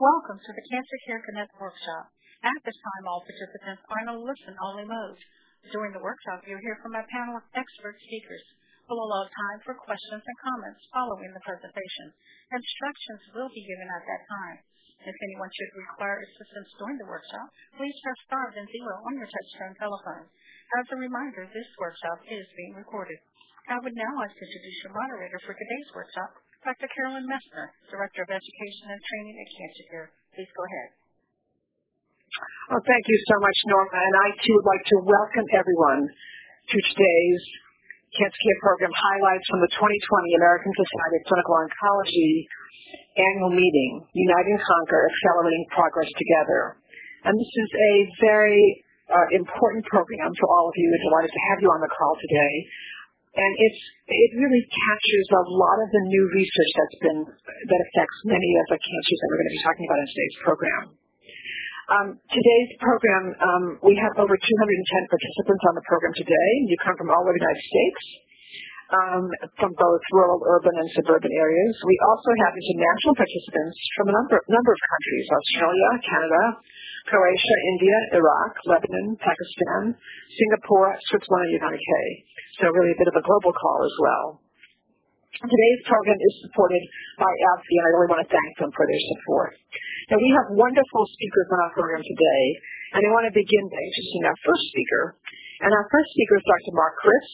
Welcome to the Cancer Care Connect workshop. At this time, all participants are in a listen-only mode. During the workshop, you'll hear from a panel of expert speakers. We'll allow time for questions and comments following the presentation. Instructions will be given at that time. If anyone should require assistance during the workshop, please press star then zero on your touchtone telephone. As a reminder, this workshop is being recorded. I would now like to introduce your moderator for today's workshop, Dr. Carolyn Messner, Director of Education and Training at Cancer Care. Please go ahead. Well, thank you so much, Norma. And I too would like to welcome everyone to today's Cancer Care Program highlights from the 2020 American Society of Clinical Oncology annual meeting, Unite and Conquer, Accelerating Progress Together. And this is a very uh, important program for all of you. We're delighted to have you on the call today. And it's, it really captures a lot of the new research that's been, that affects many of the cancers that we're going to be talking about in today's program. Um, today's program, um, we have over 210 participants on the program today. You come from all over the United States, Um, from both rural, urban, and suburban areas. We also have international participants from a number, of countries, Australia, Canada, Croatia, India, Iraq, Lebanon, Pakistan, Singapore, Switzerland, and United Kingdom. So really a bit of a global call as well. Today's program is supported by AbbVie, and I really want to thank them for their support. Now, we have wonderful speakers on our program today, and I want to begin by introducing our first speaker. And our first speaker is Dr. Mark Kris.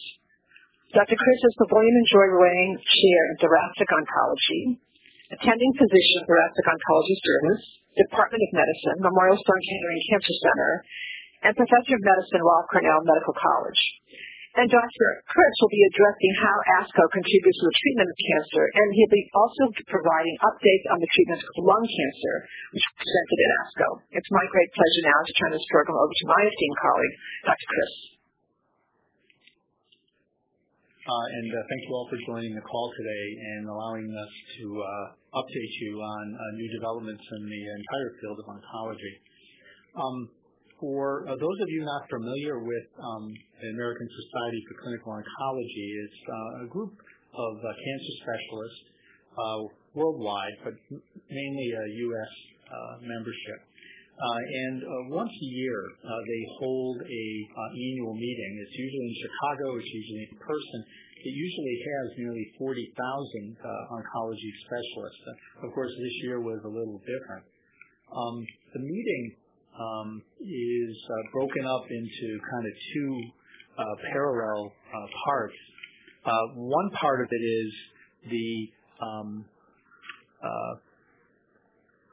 Dr. Kris is the William and Joy Ruane Chair in Thoracic Oncology, attending physician of Thoracic Oncology Service, Department of Medicine, Memorial Sloan Kettering Cancer Center, and Professor of Medicine, Weill Cornell Medical College. And Dr. Kris will be addressing how ASCO contributes to the treatment of cancer, and he'll be also providing updates on the treatment of lung cancer, which was presented at ASCO. It's my great pleasure now to turn this program over to my esteemed colleague, Dr. Kris. Uh, and uh, thank you all for joining the call today and allowing us to uh, update you on new developments in the entire field of oncology. Um, for those of you not familiar with um, the American Society for Clinical Oncology, it's a group of cancer specialists worldwide, but mainly a U.S. membership. And once a year, they hold a annual meeting. It's usually in Chicago. It's usually in person it usually has nearly 40,000 uh, oncology specialists. Of course, this year was a little different. Um, the meeting um, is uh, broken up into kind of two uh, parallel uh, parts. Uh, one part of it is the um, uh,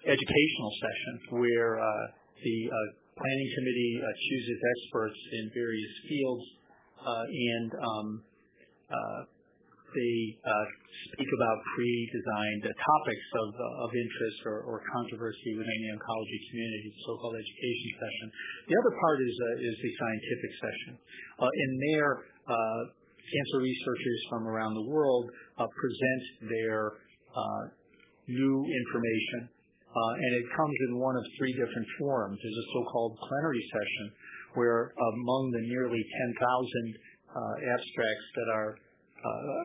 educational session where the planning committee chooses experts in various fields and um, uh, they uh, speak about pre-designed topics of, interest or, controversy within the oncology community, so-called education session. The other part is, uh, is the scientific session. in there, cancer researchers from around the world present their new information uh, and it comes in one of three different forms. There's a so-called plenary session where among the nearly 10,000 uh, abstracts that are uh,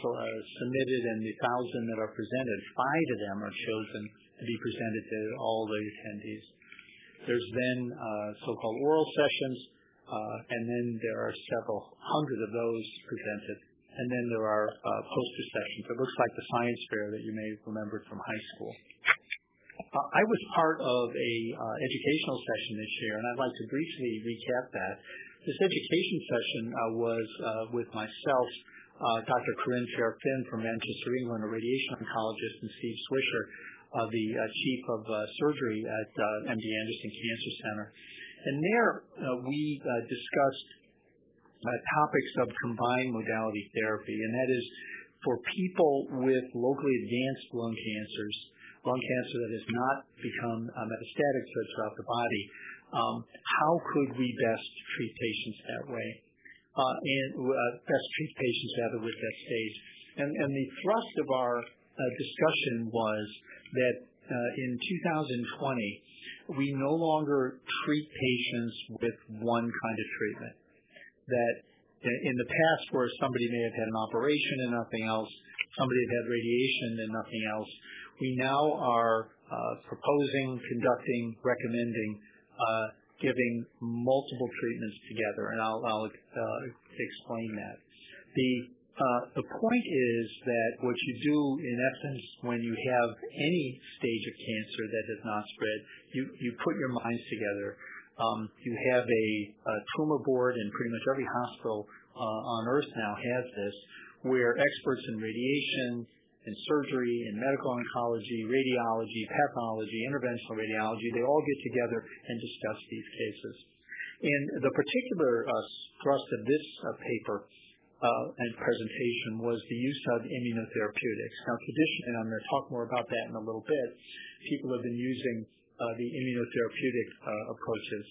submitted and the thousand that are presented, five of them are chosen to be presented to all the attendees. There's then uh, so-called oral sessions, and then there are several hundred of those presented. And then there are poster sessions. It looks like the science fair that you may remember from high school. I was part of a uh, educational session this year, and I'd like to briefly recap that. This education session uh, was uh, with myself, uh, Dr. Corinne Faivre-Finn from Manchester, England, a radiation oncologist, and Steve Swisher, uh, the uh, chief of surgery at MD Anderson Cancer Center. And there we discussed topics of combined modality therapy, and that is for people with locally advanced lung cancers, lung cancer that has not become metastatic so throughout the body, um, how could we best treat patients that way? Uh, and uh, best treat patients rather with that stage. And, the thrust of our uh, discussion was that uh, in 2020, we no longer treat patients with one kind of treatment. That in the past, where somebody may have had an operation and nothing else, somebody had had radiation and nothing else, we now are uh, proposing, conducting, recommending, uh, giving multiple treatments together, and I'll uh, explain that. The point is that what you do, in essence, when you have any stage of cancer that has not spread, you put your minds together. Um, you have a tumor board, and pretty much every hospital on Earth now has this, where experts in radiation and surgery and medical oncology, radiology, pathology, interventional radiology, they all get together and discuss these cases. And the particular uh, thrust of this uh, paper uh, and presentation was the use of immunotherapeutics. Now, traditionally, and I'm going to talk more about that in a little bit, people have been using the immunotherapeutic approaches,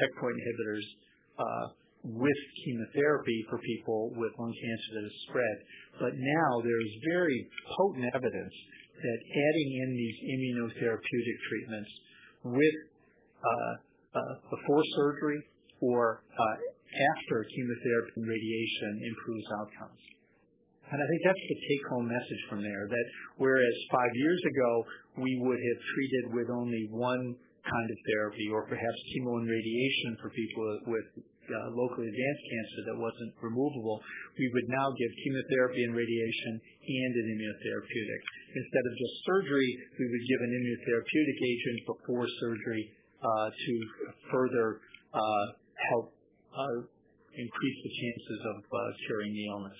checkpoint inhibitors, with chemotherapy for people with lung cancer that has spread. But now there's very potent evidence that adding in these immunotherapeutic treatments with uh, uh, before surgery or uh, after chemotherapy and radiation improves outcomes. And I think that's the take-home message from there, that whereas five years ago, we would have treated with only one kind of therapy or perhaps chemo and radiation for people with Uh, locally advanced cancer that wasn't removable, we would now give chemotherapy and radiation and an immunotherapeutic. Instead of just surgery, we would give an immunotherapeutic agent before surgery uh, to further uh, help increase the chances of curing the illness.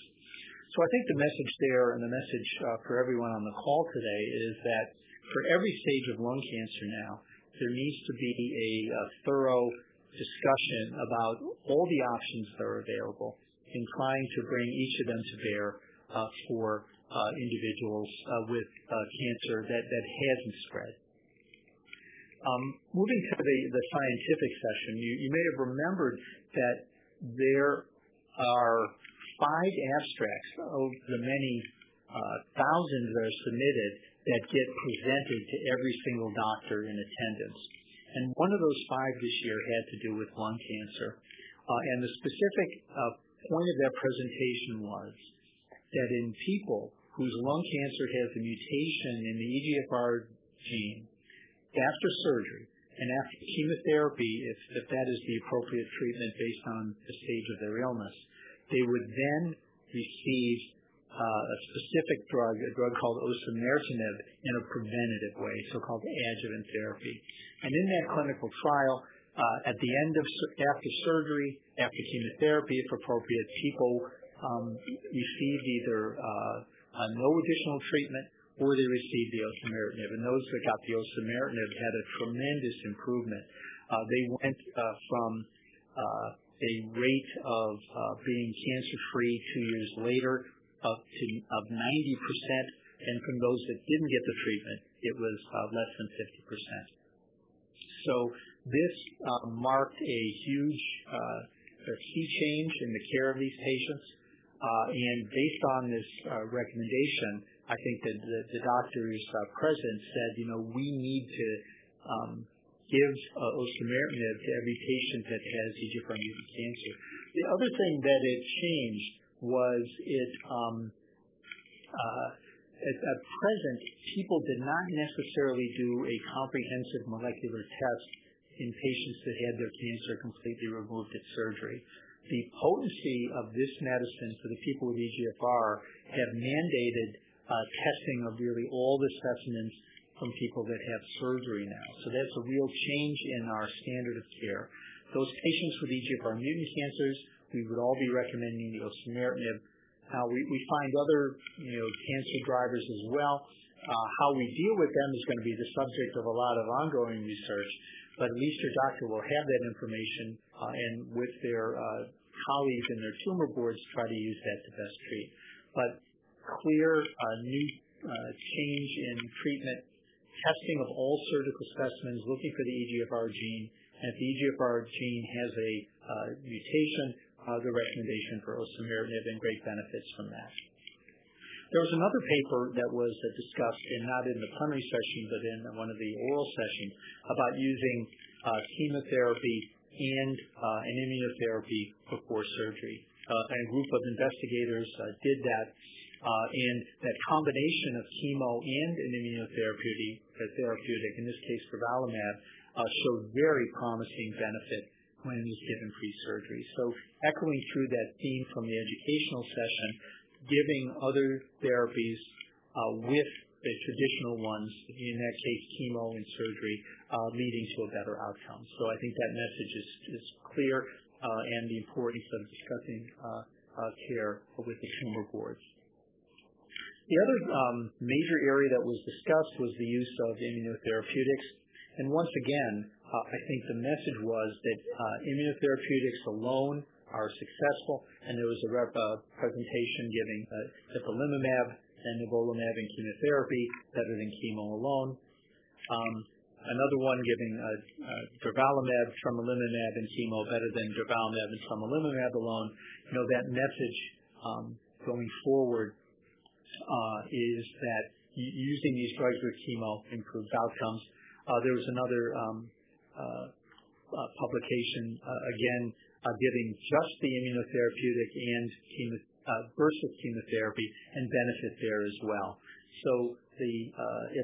So I think the message there and the message for everyone on the call today is that for every stage of lung cancer now, there needs to be a thorough discussion about all the options that are available in trying to bring each of them to bear uh, for uh, individuals uh, with cancer that hasn't spread. Um, moving to the scientific session, you may have remembered that there are five abstracts of the many thousands that are submitted that get presented to every single doctor in attendance. And one of those five this year had to do with lung cancer. Uh and the specific point of that presentation was that in people whose lung cancer has a mutation in the EGFR gene, after surgery and after chemotherapy, if that is the appropriate treatment based on the stage of their illness, they would then receive a specific drug, a drug called osimertinib, in a preventative way, so-called adjuvant therapy. And in that clinical trial, uh, at the end of after surgery, after chemotherapy, if appropriate, people um, received either uh, uh, no additional treatment or they received the osimertinib. And those that got the osimertinib had a tremendous improvement. They went from a rate of being cancer-free two years later of 90%, and from those that didn't get the treatment, it was uh, less than 50%. So this uh, marked a huge uh, sea change in the care of these patients. Uh and based on this recommendation, I think that the doctors present said, you know, "We need to um, give osimertinib to every patient that has EGFR mutant cancer." The other thing that it changed was it, um, uh, at present, people did not necessarily do a comprehensive molecular test in patients that had their cancer completely removed at surgery. The potency of this medicine for the people with EGFR have mandated uh, testing of really all the specimens from people that have surgery now. So that's a real change in our standard of care. Those patients with EGFR mutant cancers, we would all be recommending the Now, We find other you know, cancer drivers as well. Uh, how we deal with them is going to be the subject of a lot of ongoing research, but at least your doctor will have that information, uh, and with their uh, colleagues and their tumor boards, try to use that to best treat. But clear new change in treatment, testing of all surgical specimens, looking for the EGFR gene, and if the EGFR gene has a mutation, the recommendation for osimertinib and great benefits from that. There was another paper that was discussed, not in the plenary session, but in one of the oral sessions, about using uh, chemotherapy and uh, an immunotherapy before surgery. Uh, a group of investigators did that, And that combination of chemo and an immunotherapeutic, in this case durvalumab, showed very promising benefit when was given pre-surgery. So echoing through that theme from the educational session, giving other therapies uh, with the traditional ones, in that case chemo and surgery, uh, leading to a better outcome. So I think that message is is clear uh, and the importance of discussing care with the tumor boards. The other um, major area that was discussed was the use of immunotherapeutics. And once again, Uh, I think the message was that uh, immunotherapeutics alone are successful, and there was a uh, presentation giving ipilimumab and nivolumab in chemotherapy better than chemo alone. Um, another one giving durvalumab, tremelimumab, and chemo better than durvalumab and tremelimumab alone. You know that message um, going forward is that using these drugs with chemo improves outcomes. There was another um, Uh, publication, uh, again, uh, giving just the immunotherapeutic and versus chemotherapy and benefit there as well. So the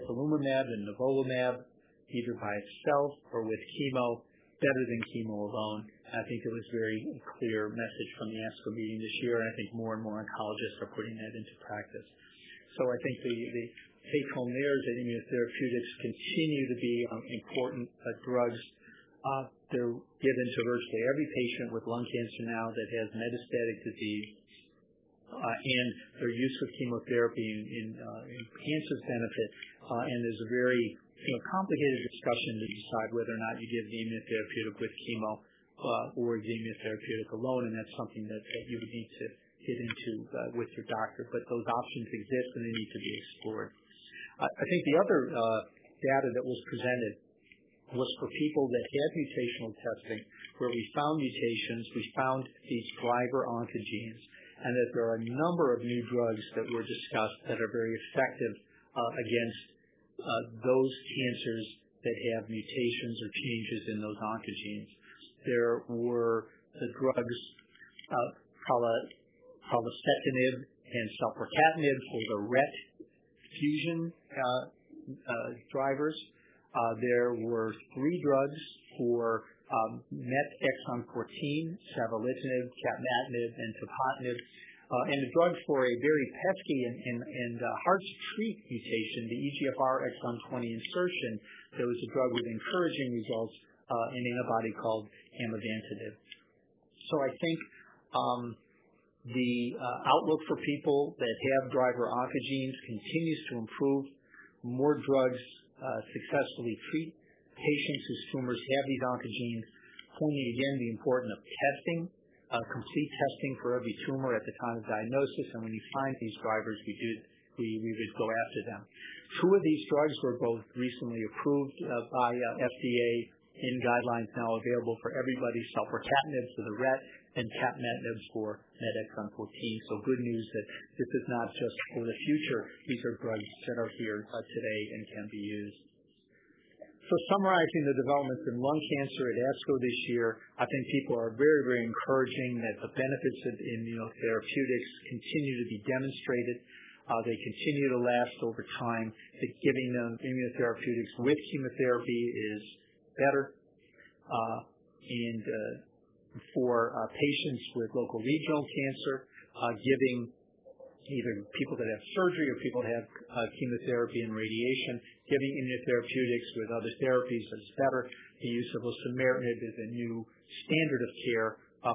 ipilimumab and nivolumab, either by itself or with chemo, better than chemo alone. I think it was a very clear message from the ASCO meeting this year, and I think more and more oncologists are putting that into practice. So I think the take-home there is that immunotherapeutics continue to be um, important uh, drugs. They're given to virtually every patient with lung cancer now that has metastatic disease, uh, and their use of chemotherapy enhances benefit. And there's a very complicated discussion to decide whether or not you give the immunotherapeutic with chemo or the immunotherapeutic alone, and that's something that you would need to get into with your doctor. But those options exist, and they need to be explored. I think the other uh, data that was presented was for people that had mutational testing, where we found mutations, we found these driver oncogenes, and that there are a number of new drugs that were discussed that are very effective uh, against uh, those cancers that have mutations or changes in those oncogenes. There were the drugs pralsetinib and selpercatinib for the RET fusion uh, uh, drivers. Uh, there were three drugs for um, MET exon 14, savolitinib, capmatinib, and tepotinib. And the drug for a very pesky and hard-to-treat mutation, the EGFR exon 20 insertion, there was a drug with encouraging results, an antibody called amivantamab. So I think um, the uh, outlook for people that have driver oncogenes continues to improve. More drugs uh, successfully treat patients whose tumors have these oncogenes, pointing again the importance of testing, uh, complete testing for every tumor at the time of diagnosis. And when you find these drivers, we would go after them. Two of these drugs were both recently approved by FDA in guidelines now available for everybody, selpercatinib for the RET and capmatinib for MET exon 14. So good news that this is not just for the future. These are drugs that are here uh, today and can be used. So summarizing the developments in lung cancer at ASCO this year, I think people are very, very encouraging that the benefits of immunotherapeutics continue to be demonstrated. Uh, they continue to last over time. that Giving them immunotherapeutics with chemotherapy is better. Uh, For uh, patients with local regional cancer, uh, giving either people that have surgery or people that have uh, chemotherapy and radiation, giving immunotherapeutics with other therapies is better. The use of osimertinib is a new standard of care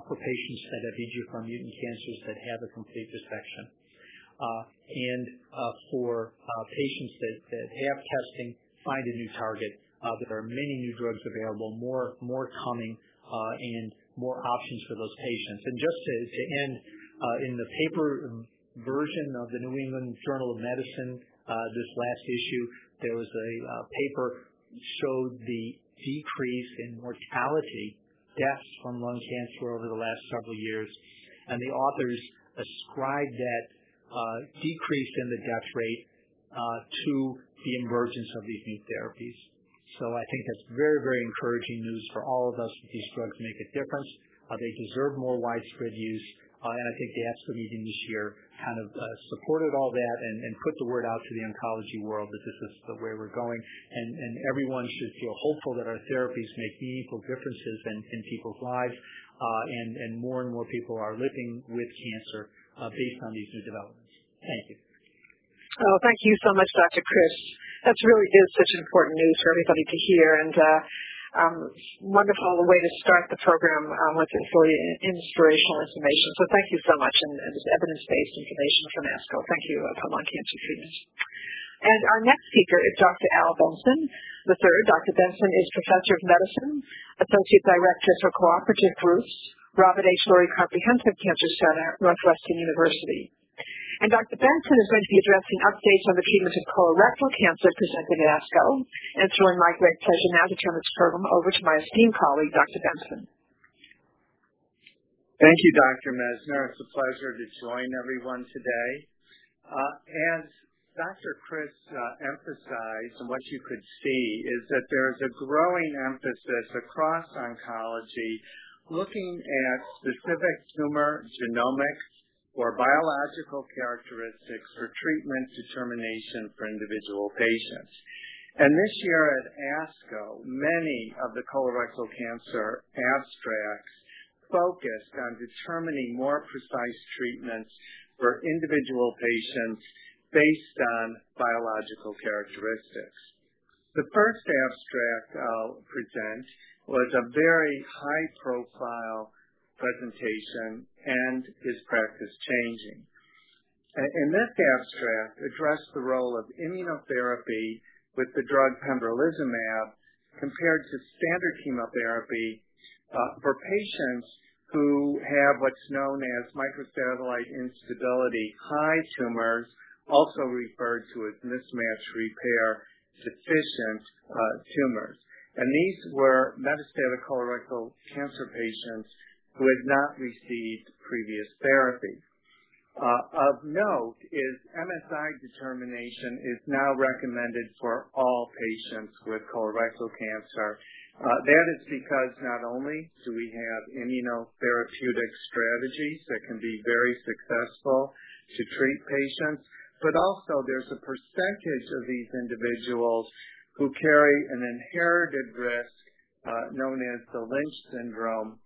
for patients that have EGFR mutant cancers that have a complete resection. And for patients that have testing, find a new target. There are many new drugs available, more coming, and more options for those patients. And just to end, uh, in the paper version of the New England Journal of Medicine, uh, this last issue, there was a uh, paper showed the decrease in mortality, deaths from lung cancer over the last several years. And the authors ascribed that decrease in the death rate to the emergence of these new therapies. So I think that's very, very encouraging news for all of us that these drugs make a difference. Uh, they deserve more widespread use. Uh, and I think the ASCO meeting this year kind of uh, supported all that and put the word out to the oncology world that this is the way we're going. And everyone should feel hopeful that our therapies make meaningful differences in people's lives, and more and more people are living with cancer based on these new developments. Thank you. Oh, thank you so much, Dr. Kris. That really is such important news for everybody to hear, and uh, um, wonderful way to start the program um, with this really inspirational information. So thank you so much, and this evidence-based information from ASCO. Thank you uh, for lung cancer treatment. And our next speaker is Dr. Al Benson the third. Dr. Benson is Professor of Medicine, Associate Director for Cooperative Groups, Robert H. Lurie Comprehensive Cancer Center, Northwestern University. Dr. Benson is going to be addressing updates on the treatment of colorectal cancer presented at ASCO. And It's really my great pleasure now to turn this program over to my esteemed colleague, Dr. Benson. Thank you, Dr. Messner. It's a pleasure to join everyone today. Uh, As Dr. Kris uh, emphasized, and what you could see, is that there's a growing emphasis across oncology looking at specific tumor genomic or biological characteristics for treatment determination for individual patients. And this year at ASCO, many of the colorectal cancer abstracts focused on determining more precise treatments for individual patients based on biological characteristics. The first abstract I'll present was a very high-profile presentation and is practice-changing. In this abstract addressed the role of immunotherapy with the drug pembrolizumab compared to standard chemotherapy uh, for patients who have what's known as microsatellite instability, high tumors, also referred to as mismatch repair deficient uh, tumors. And these were metastatic colorectal cancer patients who had not received previous therapy. Uh, of note is MSI determination is now recommended for all patients with colorectal cancer. Uh, that is because not only do we have immunotherapeutic strategies that can be very successful to treat patients, but also there's a percentage of these individuals who carry an inherited risk uh, known as the Lynch syndrome.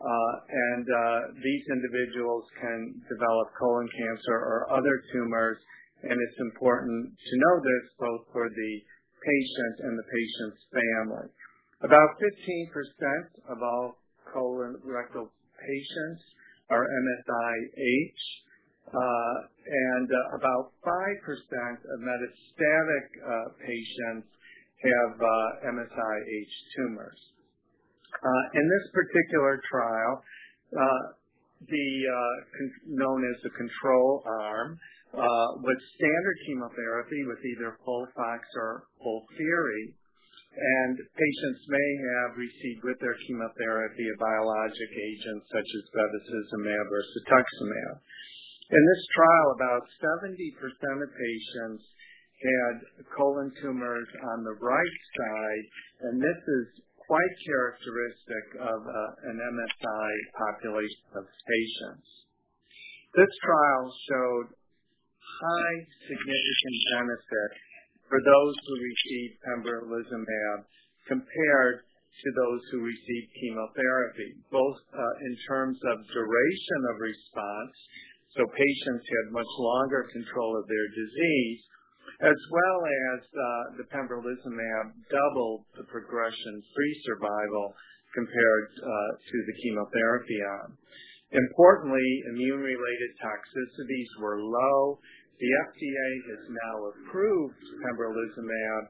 Uh, and uh, these individuals can develop colon cancer or other tumors, and it's important to know this both for the patient and the patient's family. About 15% of all colorectal patients are MSI-H, uh, and about 5% of metastatic patients have MSI-H tumors. Uh, in this particular trial, uh, the uh, known as the control arm, with standard chemotherapy with either FOLFOX or FOLFIRI, and patients may have received with their chemotherapy a biologic agent such as bevacizumab or cetuximab. In this trial, about 70% of patients had colon tumors on the right side, and this is quite characteristic of uh, an MSI population of patients. This trial showed high significant benefit for those who received pembrolizumab compared to those who received chemotherapy, both uh, in terms of duration of response, so patients had much longer control of their disease, as well as uh, the pembrolizumab doubled the progression-free survival compared uh, to the chemotherapy arm. Importantly, immune-related toxicities were low. The FDA has now approved pembrolizumab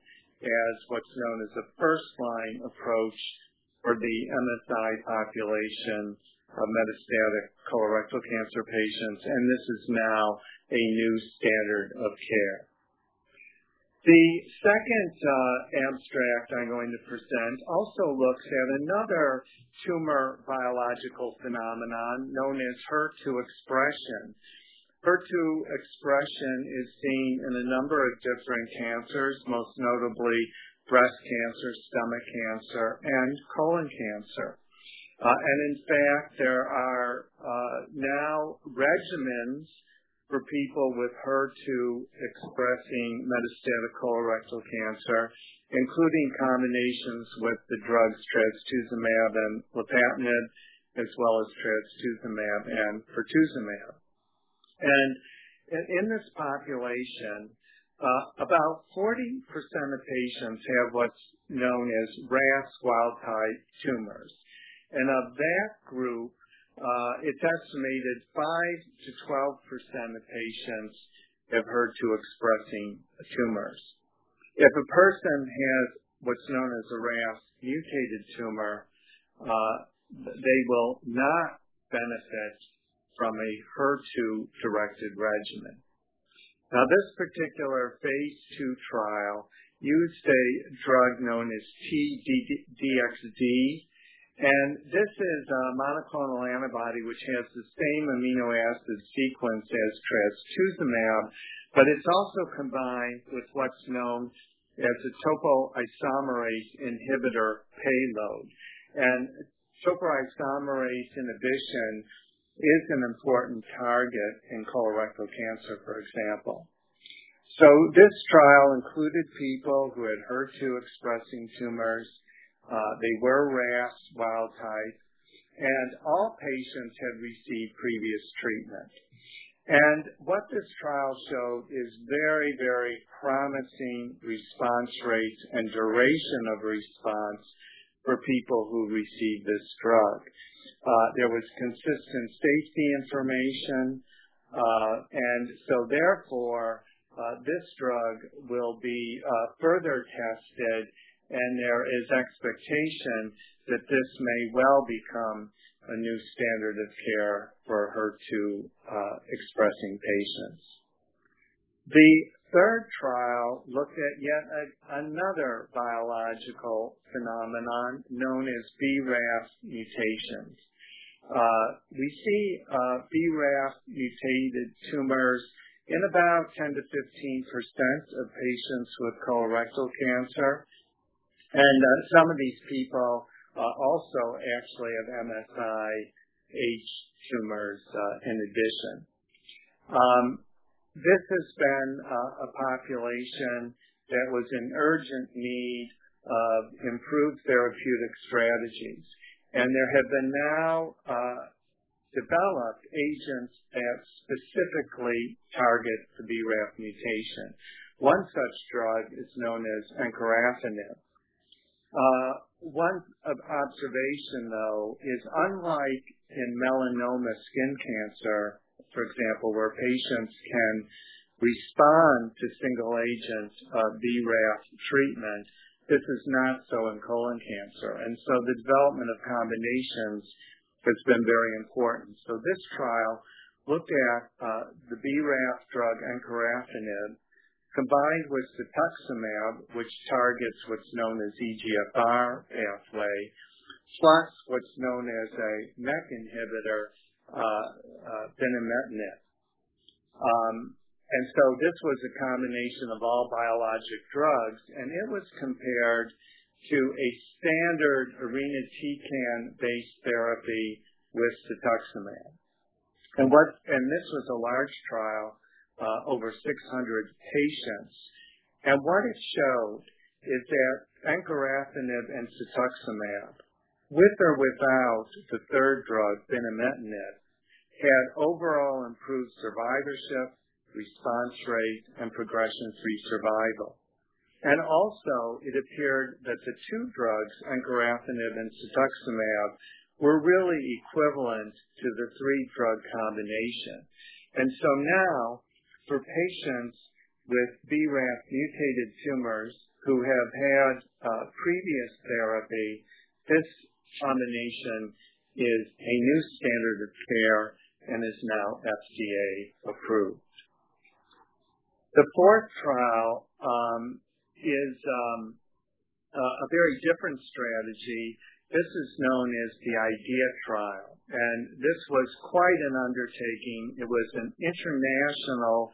as what's known as a first-line approach for the MSI population of metastatic colorectal cancer patients, and this is now a new standard of care. The second abstract I'm going to present also looks at another tumor biological phenomenon known as HER2 expression. HER2 expression is seen in a number of different cancers, most notably breast cancer, stomach cancer, and colon cancer. Uh, and in fact, there are uh, now regimens for people with HER2 expressing metastatic colorectal cancer, including combinations with the drugs trastuzumab and lapatinib, as well as trastuzumab and pertuzumab. And in this population, uh, about 40% of patients have what's known as RAS wild-type tumors. And of that group, it's estimated 5 to 12% of patients have HER2 expressing tumors. If a person has what's known as a RAS mutated tumor, uh, they will not benefit from a HER2 directed regimen. Now, this particular phase two trial used a drug known as TDXD, this is a monoclonal antibody which has the same amino acid sequence as trastuzumab, but it's also combined with what's known as a topoisomerase inhibitor payload. And topoisomerase inhibition is an important target in colorectal cancer, for example. So this trial included people who had HER2 expressing tumors. Uh, they were RAS wild type, and all patients had received previous treatment. And what this trial showed is very, very promising response rates and duration of response for people who received this drug. Uh, there was consistent safety information, uh, and so therefore, this drug will be further tested, and there is expectation that this may well become a new standard of care for HER2 expressing patients. The third trial looked at yet another biological phenomenon known as BRAF mutations. Uh, we see uh, BRAF mutated tumors in about 10 to 15 percent of patients with colorectal cancer. And uh, some of these people also actually have MSI-H tumors in addition. Um, this has been a population that was in urgent need of improved therapeutic strategies. And there have been now uh, developed agents that specifically target the BRAF mutation. One such drug is known as encorafenib. Uh, one observation, though, is unlike in melanoma skin cancer, for example, where patients can respond to single agent uh, BRAF treatment, this is not so in colon cancer. And so the development of combinations has been very important. So this trial looked at uh, the BRAF drug encorafenib combined with cetuximab, which targets what's known as EGFR pathway, plus what's known as a MEK inhibitor, uh, uh, binimetinib. Um, and so this was a combination of all biologic drugs, and it was compared to a standard irinotecan-based therapy with cetuximab. This was a large trial, Uh, over 600 patients. And what it showed is that encorafenib and cetuximab, with or without the third drug, binimetinib, had overall improved survivorship, response rate, and progression-free survival. And also, it appeared that the two drugs, encorafenib and cetuximab, were really equivalent to the three-drug combination. And so now, for patients with BRAF mutated tumors who have had uh, previous therapy, this combination is a new standard of care and is now FDA approved. The fourth trial um, is um, a very different strategy. This is known as the IDEA trial, and this was quite an undertaking. It was an international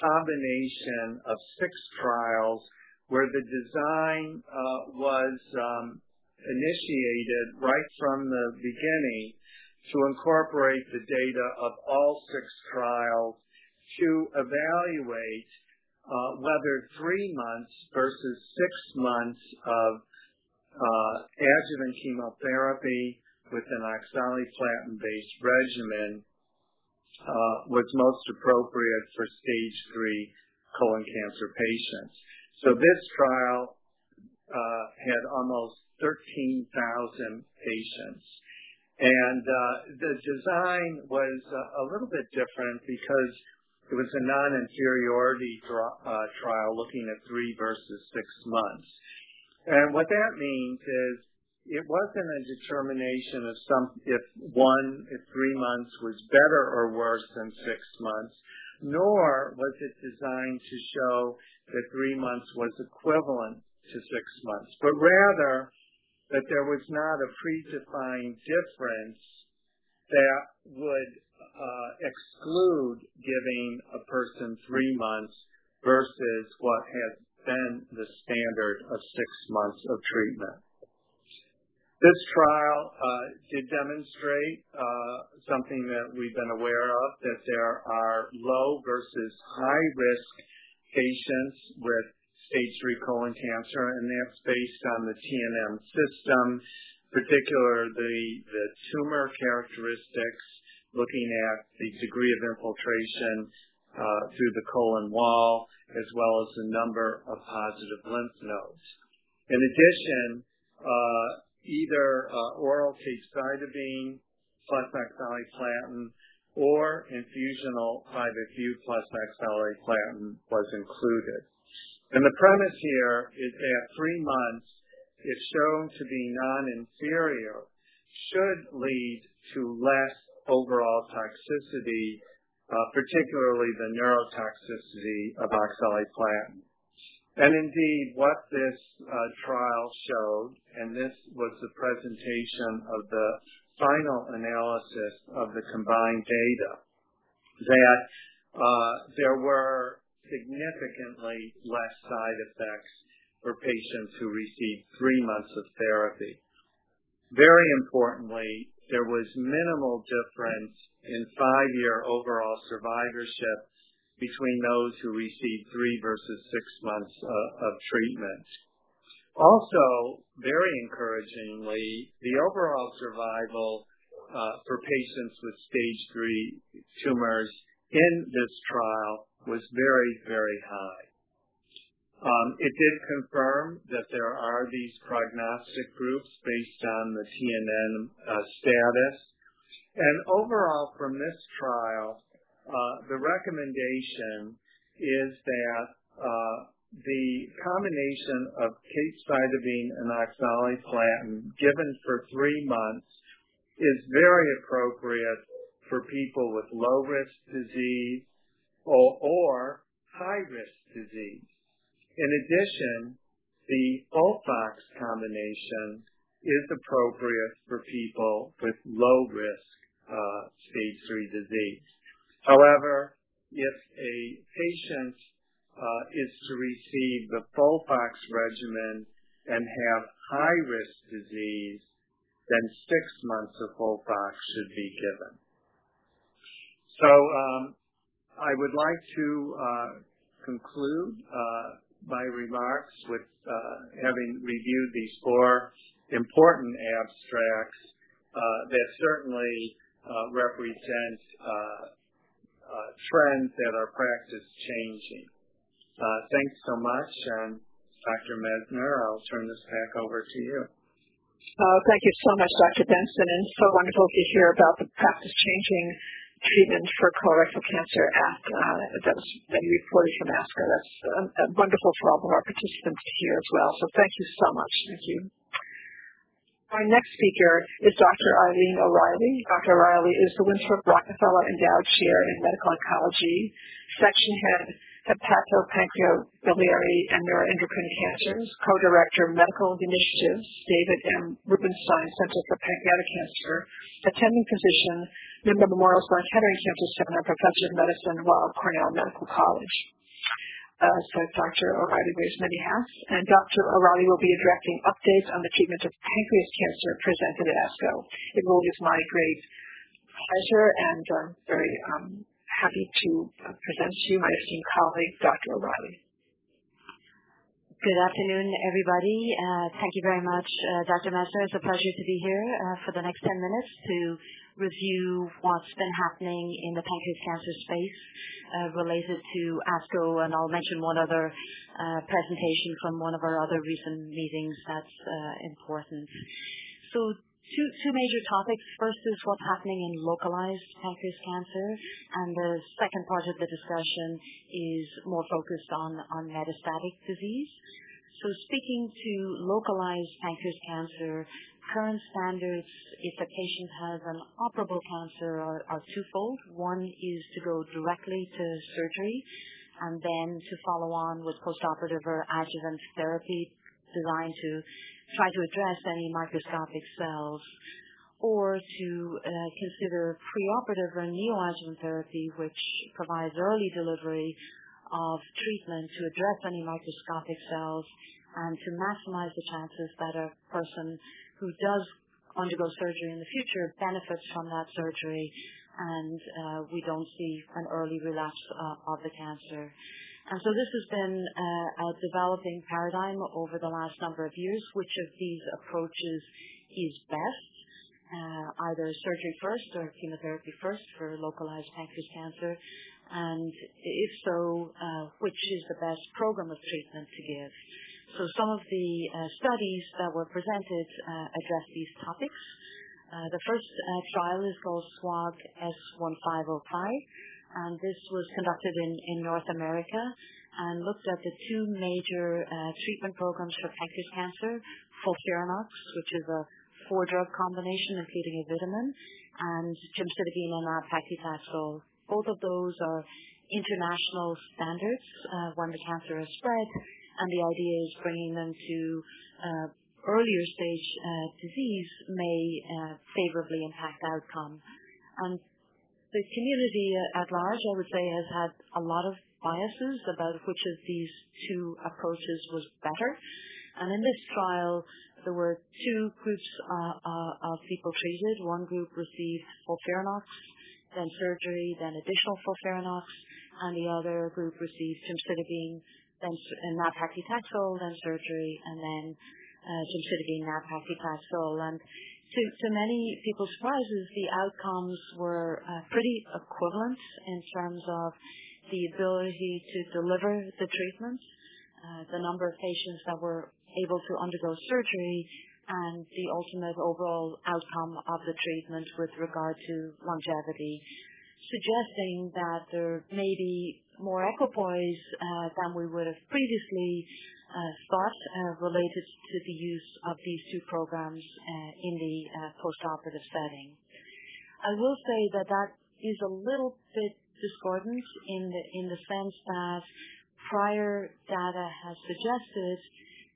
combination of six trials where the design uh, was um, initiated right from the beginning to incorporate the data of all six trials to evaluate uh, whether three months versus six months of adjuvant chemotherapy with an oxaliplatin-based regimen uh, was most appropriate for stage three colon cancer patients. So this trial uh, had almost 13,000 patients. And uh, the design was uh, a little bit different because it was a non-inferiority uh, trial looking at three versus six months. And what that means is it wasn't a determination of some if one if three months was better or worse than six months, nor was it designed to show that three months was equivalent to six months, but rather that there was not a predefined difference that would uh, exclude giving a person three months versus what has been the standard of six months of treatment. This trial uh, did demonstrate uh, something that we've been aware of, that there are low versus high risk patients with stage 3 colon cancer, and that's based on the TNM system, particularly the tumor characteristics, looking at the degree of infiltration uh, through the colon wall, as well as the number of positive lymph nodes. In addition, uh, either uh, oral capecitabine plus oxaliplatin or infusional 5-FU plus oxaliplatin was included. And the premise here is that three months, if shown to be non-inferior, should lead to less overall toxicity, particularly the neurotoxicity of oxaliplatin. And indeed, what this uh, trial showed, and this was the presentation of the final analysis of the combined data, that uh, there were significantly less side effects for patients who received three months of therapy. Very importantly, there was minimal difference in five-year overall survivorship between those who received three versus six months uh, of treatment. Also, very encouragingly, the overall survival uh, for patients with stage three tumors in this trial was very, very high. Um, it did confirm that there are these prognostic groups based on the TNM uh, status. And overall, from this trial, uh, the recommendation is that uh, the combination of capecitabine and oxaliplatin given for three months is very appropriate for people with low risk disease or high-risk disease. In addition, the FOLFOX combination is appropriate for people with low-risk uh, stage 3 disease. However, if a patient uh, is to receive the FOLFOX regimen and have high-risk disease, then six months of FOLFOX should be given. So um, I would like to uh, conclude my remarks with uh, having reviewed these four important abstracts uh, that certainly uh, represent uh, trends that are practice changing. Thanks so much. and Dr. Messner, I'll turn this back over to you. Thank you so much, Dr. Benson, and so wonderful to hear about the practice changing treatment for colorectal cancer at, uh, that was that you reported from ASCO. That's uh, wonderful for all of our participants to hear as well. So thank you so much. Thank you. Our next speaker is Dr. Eileen O'Reilly. Dr. O'Reilly is the Winthrop Rockefeller Endowed Chair in Medical Oncology, Section Head, Hepatopancreabiliary and Neuroendocrine Cancers, Co-Director, Medical Initiatives, David M. Rubenstein Center for Pancreatic Cancer, Attending Physician, member Memorial Sloan Kettering Cancer Center, Professor of Medicine, Weill Cornell Medical College. uh, so Dr. O'Reilly wears many hats, and Dr. O'Reilly will be addressing updates on the treatment of pancreas cancer presented at ASCO. It really is my great pleasure and I'm very um, happy to uh, present to you my esteemed colleague, Dr. O'Reilly. Good afternoon, everybody. Uh, thank you very much, uh, Dr. Messner. It's a pleasure to be here uh, for the next 10 minutes to review what's been happening in the pancreas cancer space uh, related to ASCO, and I'll mention one other uh, presentation from one of our other recent meetings that's uh, important. So two, major topics. First is what's happening in localized pancreas cancer, and the second part of the discussion is more focused on, on metastatic disease. So speaking to localized pancreas cancer, current standards, if a patient has an operable cancer, are, twofold. One is to go directly to surgery and then to follow on with postoperative or adjuvant therapy designed to try to address any microscopic cells or to uh, consider preoperative or neoadjuvant therapy, which provides early delivery of treatment to address any microscopic cells and to maximize the chances that a person who does undergo surgery in the future benefits from that surgery and uh, we don't see an early relapse uh, of the cancer. And so this has been uh, a developing paradigm over the last number of years. Which of these approaches is best? Either surgery first or chemotherapy first for localized pancreas cancer? And if so, which is the best program of treatment to give? So some of the uh, studies that were presented uh, address these topics. Uh, the first trial is called SWOG S1505 and this was conducted in, North America and looked at the two major treatment programs for pancreas cancer, FOLFIRINOX, which is a four-drug combination including a vitamin, and gemcitabine and nab-paclitaxel. Both of those are international standards when the cancer has spread, the idea is bringing them to uh, earlier stage uh, disease may uh, favorably impact outcome. And the community at large, I would say, has had a lot of biases about which of these two approaches was better. And in this trial, there were two groups of people treated. One group received FOLFIRINOX, then surgery, then additional FOLFIRINOX, and the other group received gemcitabine, then nab-paclitaxel, then surgery, and then uh, gemcitabine, nab-paclitaxel. And to, many people's surprises, the outcomes were uh, pretty equivalent in terms of the ability to deliver the treatment, uh, the number of patients that were able to undergo surgery, and the ultimate overall outcome of the treatment with regard to longevity, suggesting that there may be more equipoise uh, than we would have previously uh, thought uh, related to the use of these two programs in the postoperative setting. I will say that that is a little bit discordant in the sense that prior data has suggested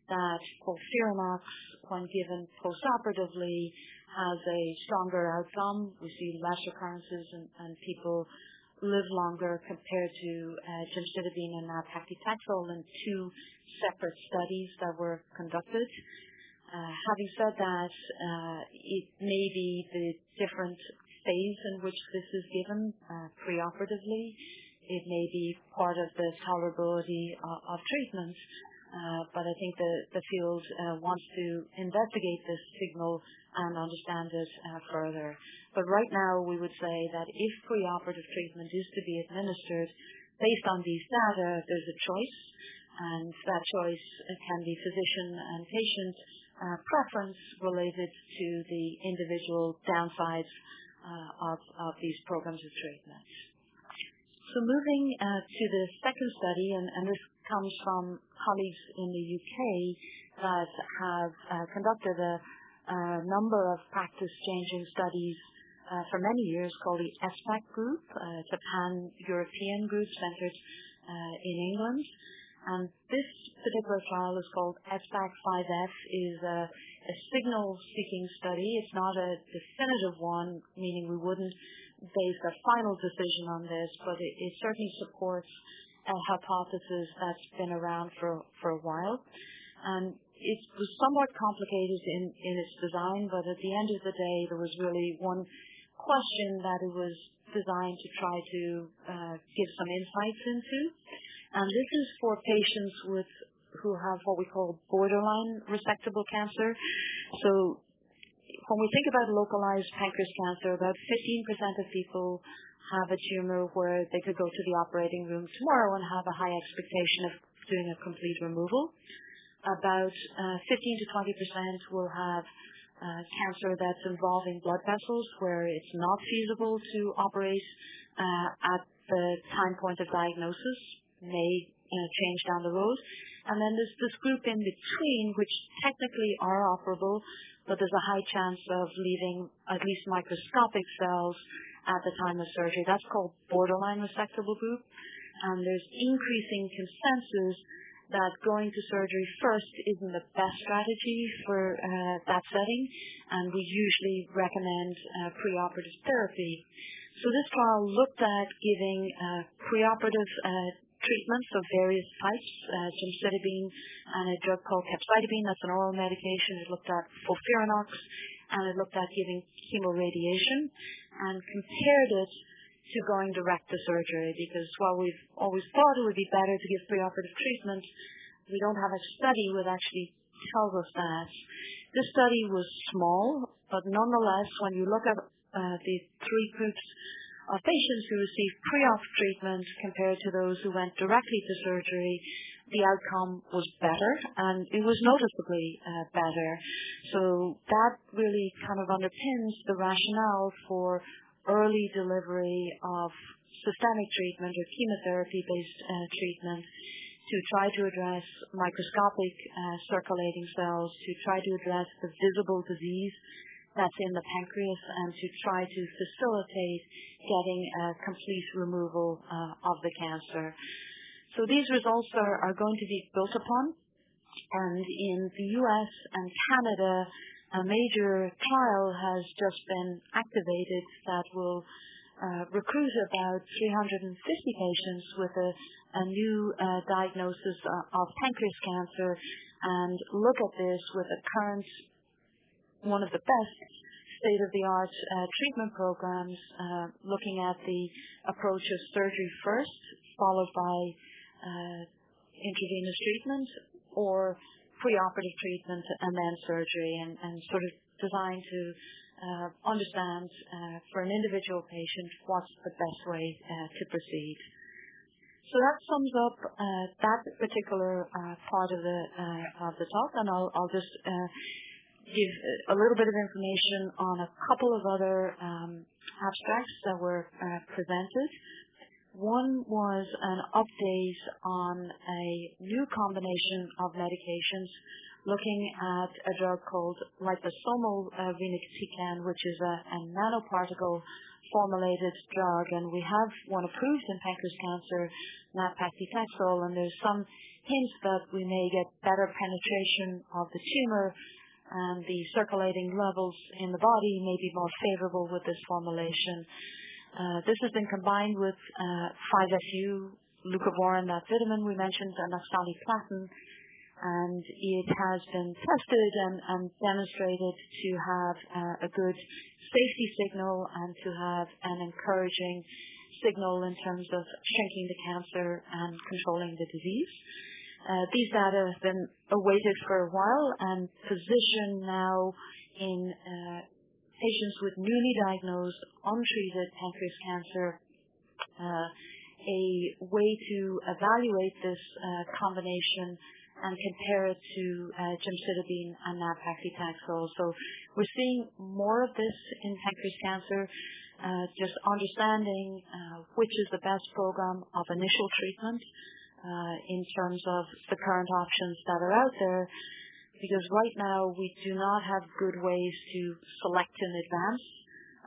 that FOLFIRINOX, when given postoperatively, has a stronger outcome. We see less recurrences and people live longer compared to uh, gemcitabine and nab-paclitaxel in two separate studies that were conducted. Uh, having said that, uh, it may be the different phase in which this is given uh, preoperatively. It may be part of the tolerability of, treatment, uh, I think the, field uh, wants to investigate this signal and understand it further. But right now, we would say that if preoperative treatment is to be administered based on these data, there's a choice, and that choice can be physician and patient uh, preference related to the individual downsides uh, of, these programs of treatment. So moving uh, to the second study, and, this comes from colleagues in the UK that have uh, conducted a, number of practice-changing studies uh, for many years called the ESPAC group. Uh, it's a pan-European group centered uh, in England. And this particular trial is called ESPAC 5F, is a, signal-seeking study. It's not a definitive one, meaning we wouldn't base a final decision on this, but it, it certainly supports a hypothesis that's been around for for a while. And it was somewhat complicated in, its design, but at the end of the day, there was really one question that it was designed to try to uh, give some insights into. And this is for patients with who have what we call borderline resectable cancer. So when we think about localized pancreas cancer, about 15% of people have a tumor where they could go to the operating room tomorrow and have a high expectation of doing a complete removal. About uh, 15 to 20% will have uh, cancer that's involving blood vessels where it's not feasible to operate uh, at the time point of diagnosis, may change down the road. And then there's this group in between, which technically are operable, but there's a high chance of leaving at least microscopic cells at the time of surgery. That's called borderline resectable group. And there's increasing consensus that going to surgery first isn't the best strategy for uh, that setting, and we usually recommend uh, preoperative therapy. So this trial looked at giving uh, preoperative uh, treatments of various types, uh, gemcitabine and a drug called capecitabine, that's an oral medication. It looked at FOLFIRINOX, and it looked at giving chemoradiation and compared it to going direct to surgery because while we've always thought it would be better to give preoperative treatment, we don't have a study that actually tells us that. This study was small, but nonetheless, when you look at uh, the three groups of patients who received pre-op treatment compared to those who went directly to surgery, the outcome was better and it was noticeably uh, better. So that really kind of underpins the rationale for early delivery of systemic treatment or chemotherapy-based uh, treatment to try to address microscopic uh, circulating cells, to try to address the visible disease that's in the pancreas, and to try to facilitate getting a complete removal of the cancer. So these results are, going to be built upon, and in the U.S. and Canada, a major trial has just been activated that will uh, recruit about 350 patients with a, new uh, diagnosis uh, of pancreas cancer and look at this with a current, one of the best state-of-the-art treatment programs, looking at the approach of surgery first, followed by intravenous treatment, or preoperative treatment and then surgery and, sort of designed to uh, understand uh, for an individual patient what's the best way uh, to proceed. So that sums up uh, that particular uh, part of the uh, of the talk, and I'll, I'll just give a little bit of information on a couple of other um, abstracts that were presented. One was an update on a new combination of medications looking at a drug called liposomal uh, irinotecan, which is a, a nanoparticle formulated drug, and we have one approved in pancreas cancer, nab-paclitaxel, and there's some hints that we may get better penetration of the tumor and the circulating levels in the body may be more favorable with this formulation. Uh, this has been combined with 5-FU, uh, leucovorin, that vitamin we mentioned, and oxaliplatin, and it has been tested and, demonstrated to have uh, a good safety signal and to have an encouraging signal in terms of shrinking the cancer and controlling the disease. These data have been awaited for a while and positioned now in patients with newly diagnosed untreated pancreas cancer uh, a way to evaluate this uh, combination and compare it to uh, gemcitabine and nab-paclitaxel. So we're seeing more of this in pancreas cancer, just understanding which is the best program of initial treatment in terms of the current options that are out there because right now we do not have good ways to select in advance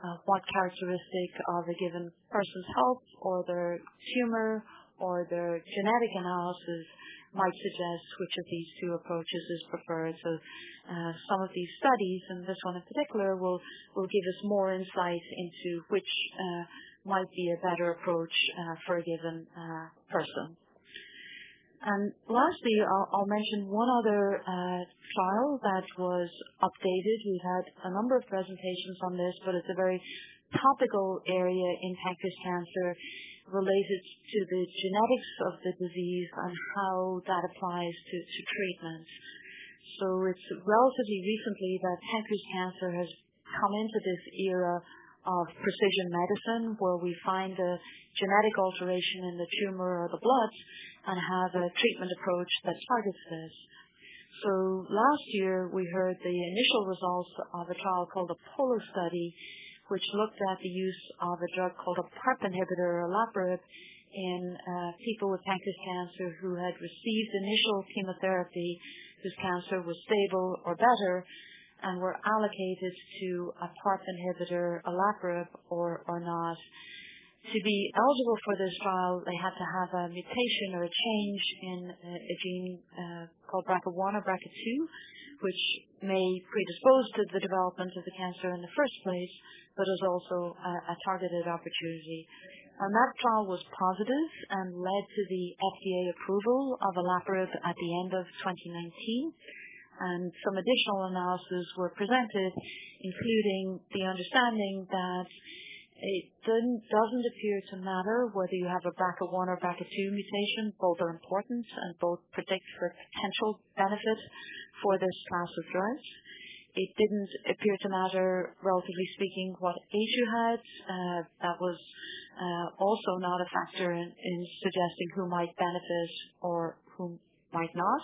uh, what characteristic of a given person's health or their tumor or their genetic analysis might suggest which of these two approaches is preferred. So uh, some of these studies, and this one in particular, will, will give us more insight into which uh, might be a better approach for a given person. And lastly, I'll, mention one other uh, trial that was updated. We've had a number of presentations on this, but it's a very topical area in pancreas cancer related to the genetics of the disease and how that applies to, treatment. So it's relatively recently that pancreas cancer has come into this era of precision medicine where we find a genetic alteration in the tumor or the blood and have a treatment approach that targets this. So last year we heard the initial results of a trial called the POLO study, which looked at the use of a drug called a PARP inhibitor, olaparib, in uh, people with pancreas cancer who had received initial chemotherapy, whose cancer was stable or better, and were allocated to a PARP inhibitor, olaparib, or not. To be eligible for this trial, they had to have a mutation or a change in a, gene uh, called BRCA1 or BRCA2, which may predispose to the development of the cancer in the first place, but is also a, a targeted opportunity. And that trial was positive and led to the FDA approval of olaparib at the end of 2019 and some additional analyses were presented, including the understanding that it doesn't appear to matter whether you have a BRCA1 or BRCA2 mutation. Both are important and both predict for potential benefit for this class of drugs. It didn't appear to matter, relatively speaking, what age you had. Uh, that was uh, also not a factor in, in suggesting who might benefit or who might not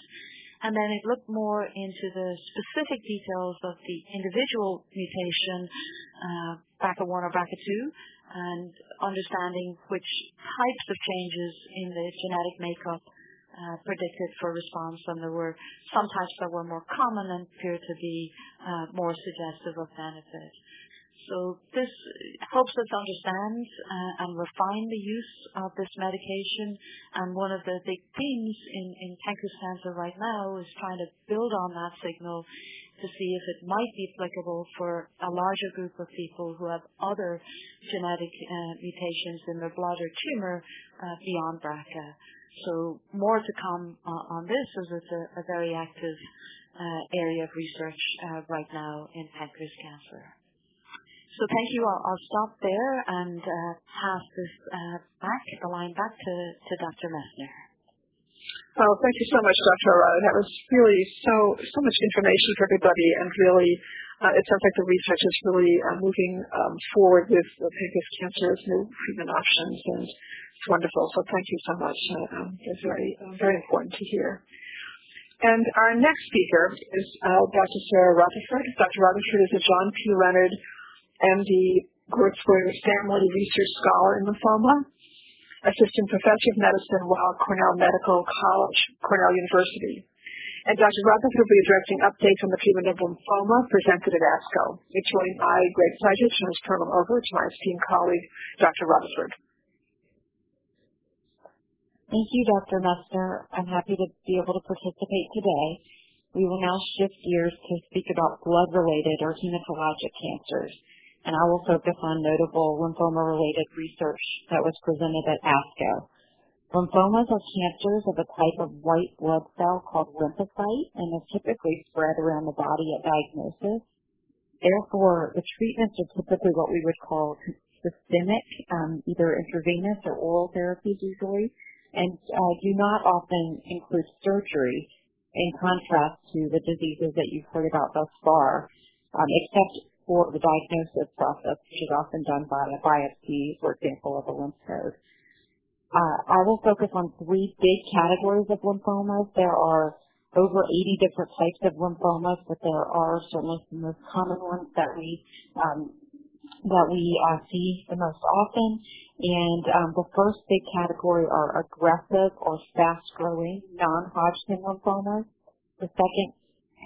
and then it looked more into the specific details of the individual mutation, uh, BRCA1 or BRCA2, and understanding which types of changes in the genetic makeup uh, predicted for response, and there were some types that were more common and appeared to be uh, more suggestive of benefit. So this helps us understand uh, and refine the use of this medication. And one of the big themes in, in pancreas cancer right now is trying to build on that signal to see if it might be applicable for a larger group of people who have other genetic uh, mutations in their bladder tumor uh, beyond BRCA. So more to come uh, on this as it's a, very active area of research right now in pancreas cancer. So thank you. I'll, stop there and pass this back, the line back to Dr. Messner. Oh, thank you so much, Dr. Arata. That was really so so much information for everybody, and really, uh, it sounds like the research is really uh, moving um, forward with pancreas cancer as new treatment options, and it's wonderful. So thank you so much. Uh, um, it's very uh, very important to hear. And our next speaker is uh, Dr. Sarah Rutherford. Dr. Rutherford is a John P. Leonard MD Grutzberg Family Research Scholar in Lymphoma, Assistant Professor of Medicine at Cornell Medical College, Cornell University. And Dr. Rutherford will be addressing updates on the treatment of lymphoma presented at ASCO. It's really my great pleasure to turn this program over to my esteemed colleague, Dr. Rutherford. Thank you, Dr. Messner. I'm happy to be able to participate today. We will now shift gears to speak about blood-related or hematologic cancers and I will focus on notable lymphoma-related research that was presented at ASCO. Lymphomas are cancers of a type of white blood cell called lymphocyte and are typically spread around the body at diagnosis. Therefore, the treatments are typically what we would call systemic, um, either intravenous or oral therapies usually, and uh, do not often include surgery in contrast to the diseases that you've heard about thus far, um, except for the diagnosis process, which is often done by a biopsy, for example, of a lymph node. Uh, I will focus on three big categories of lymphomas. There are over 80 different types of lymphomas, but there are certainly the most common ones that we um, that we uh, see the most often. And um, the first big category are aggressive or fast-growing non-Hodgkin lymphomas. The second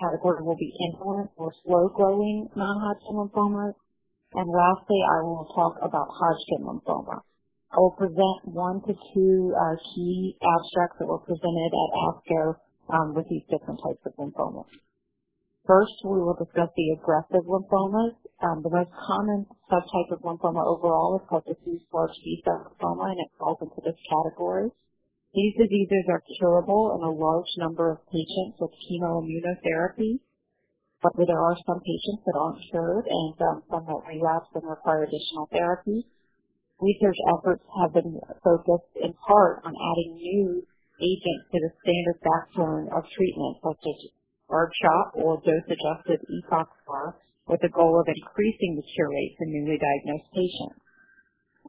category will be indolent or slow-growing non-Hodgkin lymphomas. And lastly, I will talk about Hodgkin lymphoma. I will present one to two uh, key abstracts that were presented at ASCO um, with these different types of lymphomas. First, we will discuss the aggressive lymphomas. Um, the most common subtype of lymphoma overall is called diffuse large B-cell lymphoma, and it falls into this category. These diseases are curable in a large number of patients with chemoimmunotherapy, but there are some patients that aren't cured and um, some that relapse and require additional therapy. Research efforts have been focused in part on adding new agents to the standard backbone of treatment, such as R-CHOP or dose-adjusted EPOCH with the goal of increasing the cure rates in newly diagnosed patients.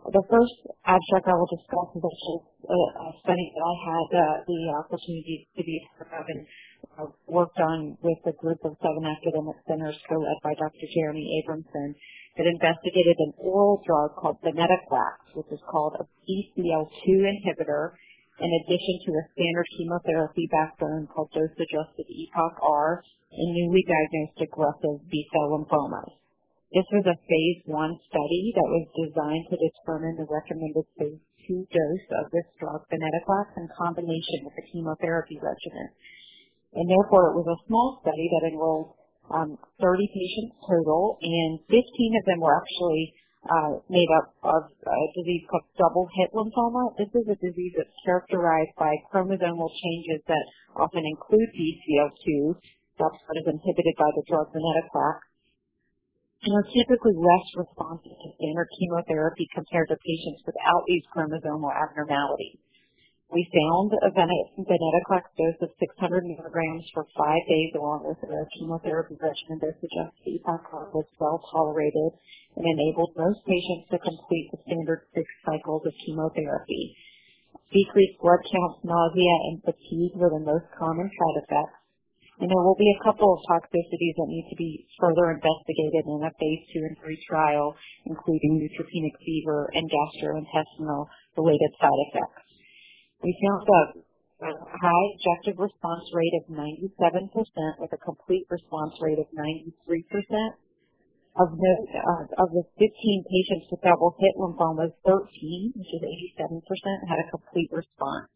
The first abstract I will discuss is actually a study that I had uh, the opportunity to be part of and uh, worked on with a group of seven academic centers co-led by Dr. Jeremy Abramson that investigated an oral drug called venetoclax, which is called a BCL2 inhibitor in addition to a standard chemotherapy backbone called dose-adjusted EPOCH-R in newly diagnosed aggressive B-cell lymphomas. This was a phase one study that was designed to determine the recommended phase two dose of this drug, venetoclax, in combination with the chemotherapy regimen. And therefore, it was a small study that enrolled um, 30 patients total, and 15 of them were actually uh, made up of a disease called double hit lymphoma. This is a disease that's characterized by chromosomal changes that often include BCL2. That's what is inhibited by the drug venetoclax are typically less responsive to standard chemotherapy compared to patients without these chromosomal abnormalities. We found a venetoclax dose of 600 milligrams for five days along with a chemotherapy regimen dose adjusted EPOCH was well tolerated and enabled most patients to complete the standard six cycles of chemotherapy. Decreased blood counts, nausea, and fatigue were the most common side effects and there will be a couple of toxicities that need to be further investigated in a phase two and three trial, including neutropenic fever and gastrointestinal related side effects. We found a, high objective response rate of 97% with a complete response rate of 93%. Of the, uh, of the 15 patients with double hit lymphomas, 13, which is 87%, had a complete response.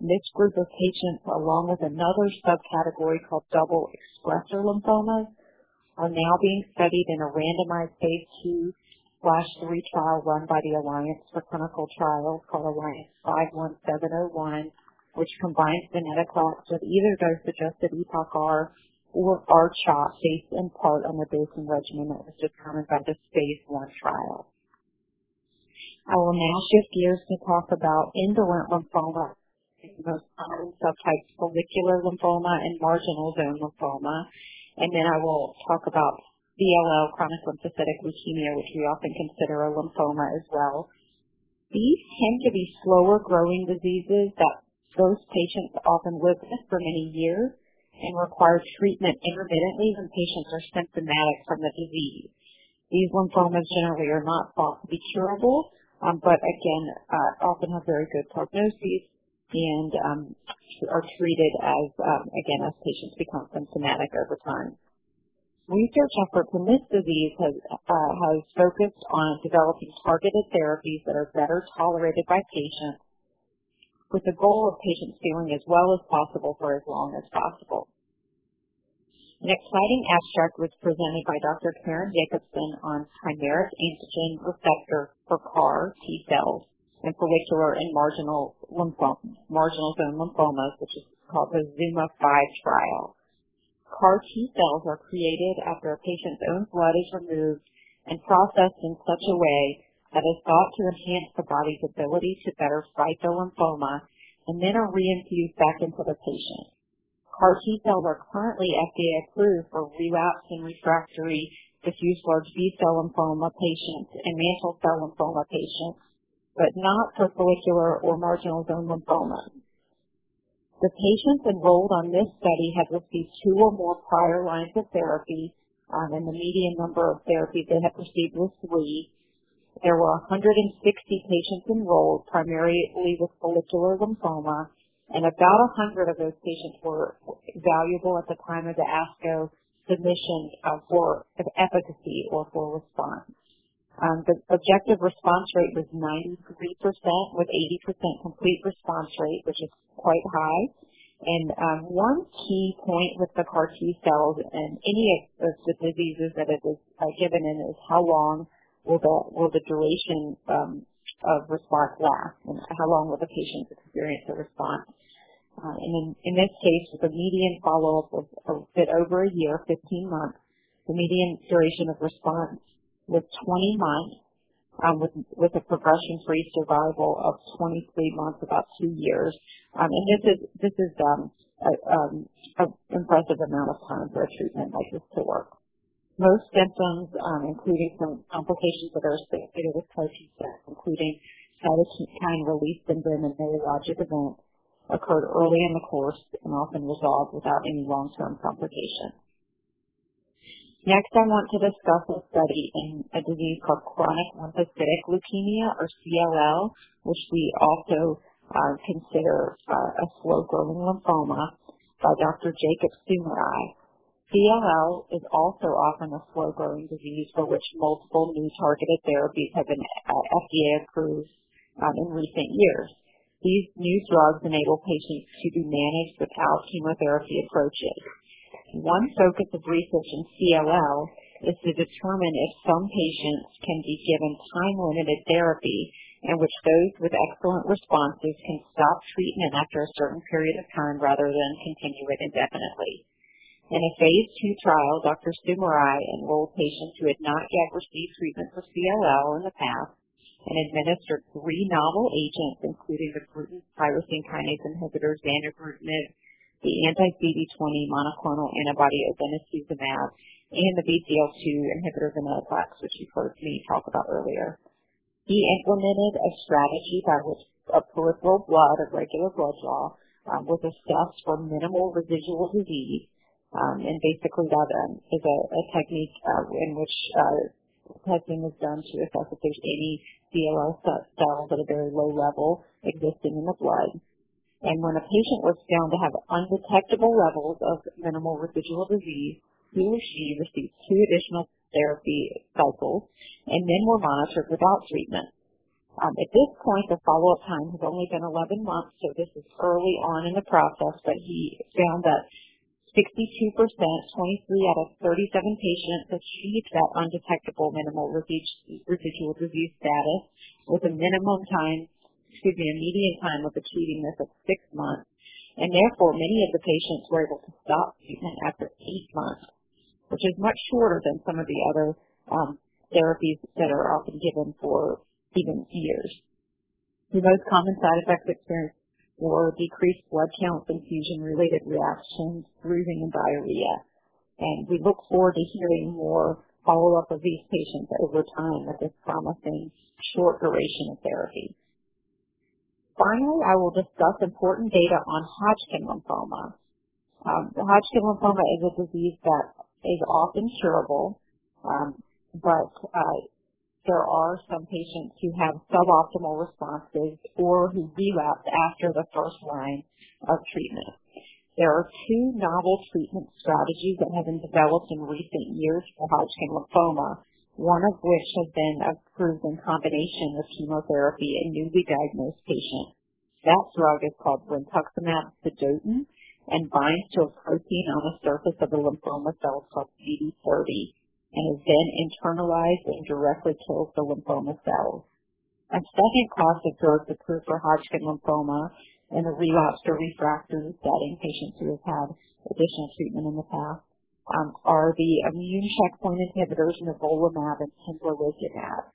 This group of patients, along with another subcategory called double expressor lymphomas, are now being studied in a randomized phase three trial run by the Alliance for Clinical Trials called Alliance 51701, which combines venetoclax with either dose-adjusted EPOCH-R or R-CHOP based in part on the dosing regimen that was determined by this phase one trial. I will now shift gears to talk about indolent lymphoma subtypes, follicular lymphoma and marginal zone lymphoma. And then I will talk about CLL, chronic lymphocytic leukemia, which we often consider a lymphoma as well. These tend to be slower growing diseases that those patients often live with for many years and require treatment intermittently when patients are symptomatic from the disease. These lymphomas generally are not thought to be curable, um, but again, uh, often have very good prognoses and um, are treated as, um, again, as patients become symptomatic over time. Research efforts in this disease has, uh, has focused on developing targeted therapies that are better tolerated by patients with the goal of patients feeling as well as possible for as long as possible. An exciting abstract was presented by Dr. Caron Jacobson on chimeric antigen receptor for CAR T cells and follicular and marginal lymphoma, marginal zone lymphomas, which is called the ZUMA-5 trial. CAR T cells are created after a patient's own blood is removed and processed in such a way that is thought to enhance the body's ability to better fight the lymphoma and then are reinfused back into the patient. CAR T cells are currently FDA approved for relapsed and refractory diffuse large B-cell lymphoma patients and mantle cell lymphoma patients but not for follicular or marginal zone lymphoma. The patients enrolled on this study had received two or more prior lines of therapy, um, and the median number of therapies they had received was three. There were 160 patients enrolled, primarily with follicular lymphoma, and about 100 of those patients were valuable at the time of the ASCO submission uh, for efficacy or for response. Um, the objective response rate was 93% with 80% complete response rate, which is quite high. And um, one key point with the CAR T cells and any of the diseases that it is uh, given in is how long will the duration um, of response last and how long will the patients experience a response. Uh, and in, in this case, with a median follow-up of a bit over a year, 15 months, the median duration of response was 20 months, um, with, with a progression-free survival of 23 months, about two years. Um, and this is this is um, um, an impressive amount of time for a treatment like this to work. Most symptoms, um, including some complications that are associated with CAR T cells, including cytokine release syndrome and neurologic events, occurred early in the course and often resolved without any long-term complications. Next, I want to discuss a study in a disease called chronic lymphocytic leukemia, or CLL, which we also uh, consider uh, a slow-growing lymphoma by Dr. Jacob Soumerai. CLL is also often a slow-growing disease for which multiple new targeted therapies have been uh, FDA approved um, in recent years. These new drugs enable patients to be managed without chemotherapy approaches. One focus of research in CLL is to determine if some patients can be given time-limited therapy in which those with excellent responses can stop treatment after a certain period of time rather than continue it indefinitely. In a phase two trial, Dr. Soumerai enrolled patients who had not yet received treatment for CLL in the past and administered three novel agents, including the Bruton tyrosine kinase inhibitor zanubrutinib, the anti-CD20 monoclonal antibody obinutuzumab, and the BCL2 inhibitor venetoclax, which you've heard me talk about earlier. He implemented a strategy by which a peripheral blood, a regular blood draw, um, was assessed for minimal residual disease um, and basically that um, is a, a technique uh, in which uh, testing is done to assess if there's any CLL cells at a very low level existing in the blood. And when a patient was found to have undetectable levels of minimal residual disease, he or she received two additional therapy cycles and then were monitored without treatment. Um, at this point, the follow-up time has only been 11 months, so this is early on in the process, but he found that 62%, 23 out of 37 patients achieved that undetectable minimal residual disease status with a minimum time, excuse me, a median time of achieving this of six months. And therefore, many of the patients were able to stop treatment after eight months, which is much shorter than some of the other um, therapies that are often given for even years. The most common side effects experienced were decreased blood counts, infusion-related reactions, bruising, and diarrhea. And we look forward to hearing more follow-up of these patients over time with this promising short duration of therapy. Finally, I will discuss important data on Hodgkin lymphoma. Um, Hodgkin lymphoma is a disease that is often curable, um, but uh, there are some patients who have suboptimal responses or who relapse after the first line of treatment. There are two novel treatment strategies that have been developed in recent years for Hodgkin lymphoma, one of which has been approved in combination with chemotherapy in newly diagnosed patients. That drug is called brentuximab vedotin and binds to a protein on the surface of the lymphoma cells called CD30 and is then internalized and directly kills the lymphoma cells. A second class of drugs approved for Hodgkin lymphoma in the relapsed or refractory setting, patients who have had additional treatment in the past, um, are the immune checkpoint inhibitors nivolumab and pembrolizumab.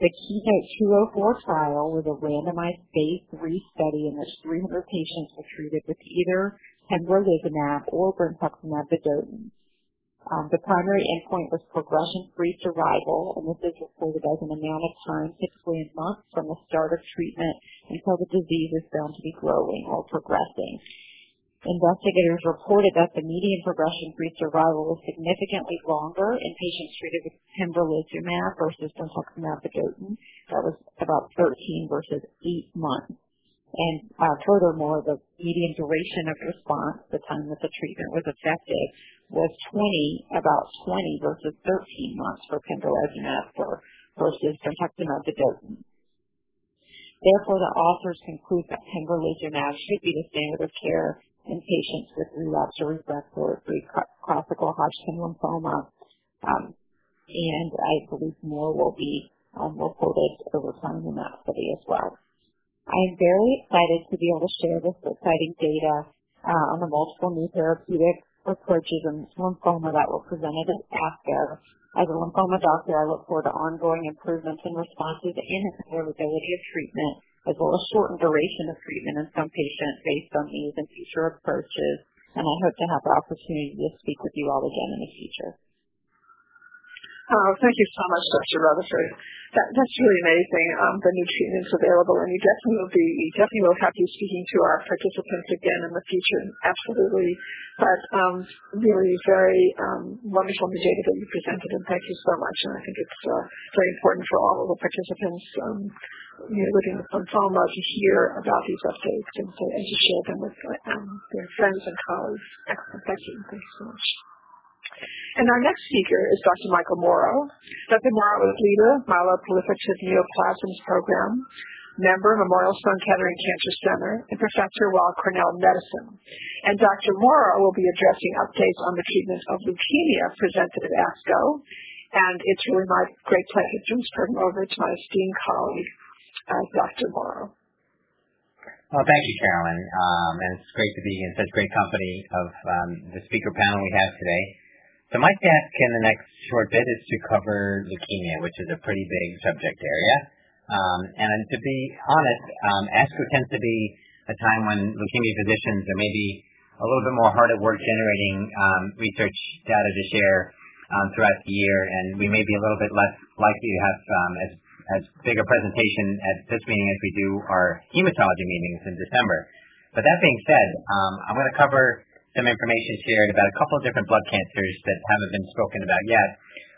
The KEYNOTE 204 trial was a randomized phase 3 study in which 300 patients were treated with either pembrolizumab or brentuximab vedotin. Um, the primary endpoint was progression-free survival, and this is reported as an amount of time, typically in months from the start of treatment until the disease is found to be growing or progressing. Investigators reported that the median progression-free survival was significantly longer in patients treated with pembrolizumab versus vedotin. That was about 13 versus 8 months. And uh, furthermore, the median duration of response, the time that the treatment was effective, was 20, about 20 versus 13 months for pembrolizumab for, versus vedotin. Therefore, the authors conclude that pembrolizumab should be the standard of care in patients with relapsed or refractory classical Hodgkin lymphoma. Um, and I believe more will be um, reported over time in that study as well. I am very excited to be able to share this exciting data uh, on the multiple new therapeutic approaches in lymphoma that were presented at ASCO. As a lymphoma doctor, I look forward to ongoing improvements in responses and availability of treatment, as well as shortened duration of treatment in some patients based on these and future approaches. And I hope to have the opportunity to speak with you all again in the future. Oh, thank you so much, Dr. Rutherford. That, that's really amazing, um, the new treatments available, and you definitely will be, we definitely will have you speaking to our participants again in the future, absolutely. But um, really very um, wonderful the data that you presented, and thank you so much. And I think it's uh, very important for all of the participants um, you know, living with lymphoma to hear about these updates and to, and to share them with um, their friends and colleagues. Excellent. Thank you. Thank you so much. And our next speaker is Dr. Michael Mauro. Dr. Mauro is leader of Myeloproliferative Neoplasms Program, member of Memorial Sloan Kettering Cancer Center, and professor of Weill Cornell Medicine. And Dr. Mauro will be addressing updates on the treatment of leukemia presented at ASCO. And it's really my great pleasure to turn over to my esteemed colleague, uh, Dr. Mauro. Well, thank you, Carolyn. Um, and it's great to be in such great company of um, the speaker panel we have today. So my task in the next short bit is to cover leukemia, which is a pretty big subject area. Um, and to be honest, um, ASCO tends to be a time when leukemia physicians are maybe a little bit more hard at work generating um, research data to share um, throughout the year, and we may be a little bit less likely to have um, as as big a presentation at this meeting as we do our hematology meetings in December. But that being said, um, I'm going to cover some information shared about a couple of different blood cancers that haven't been spoken about yet.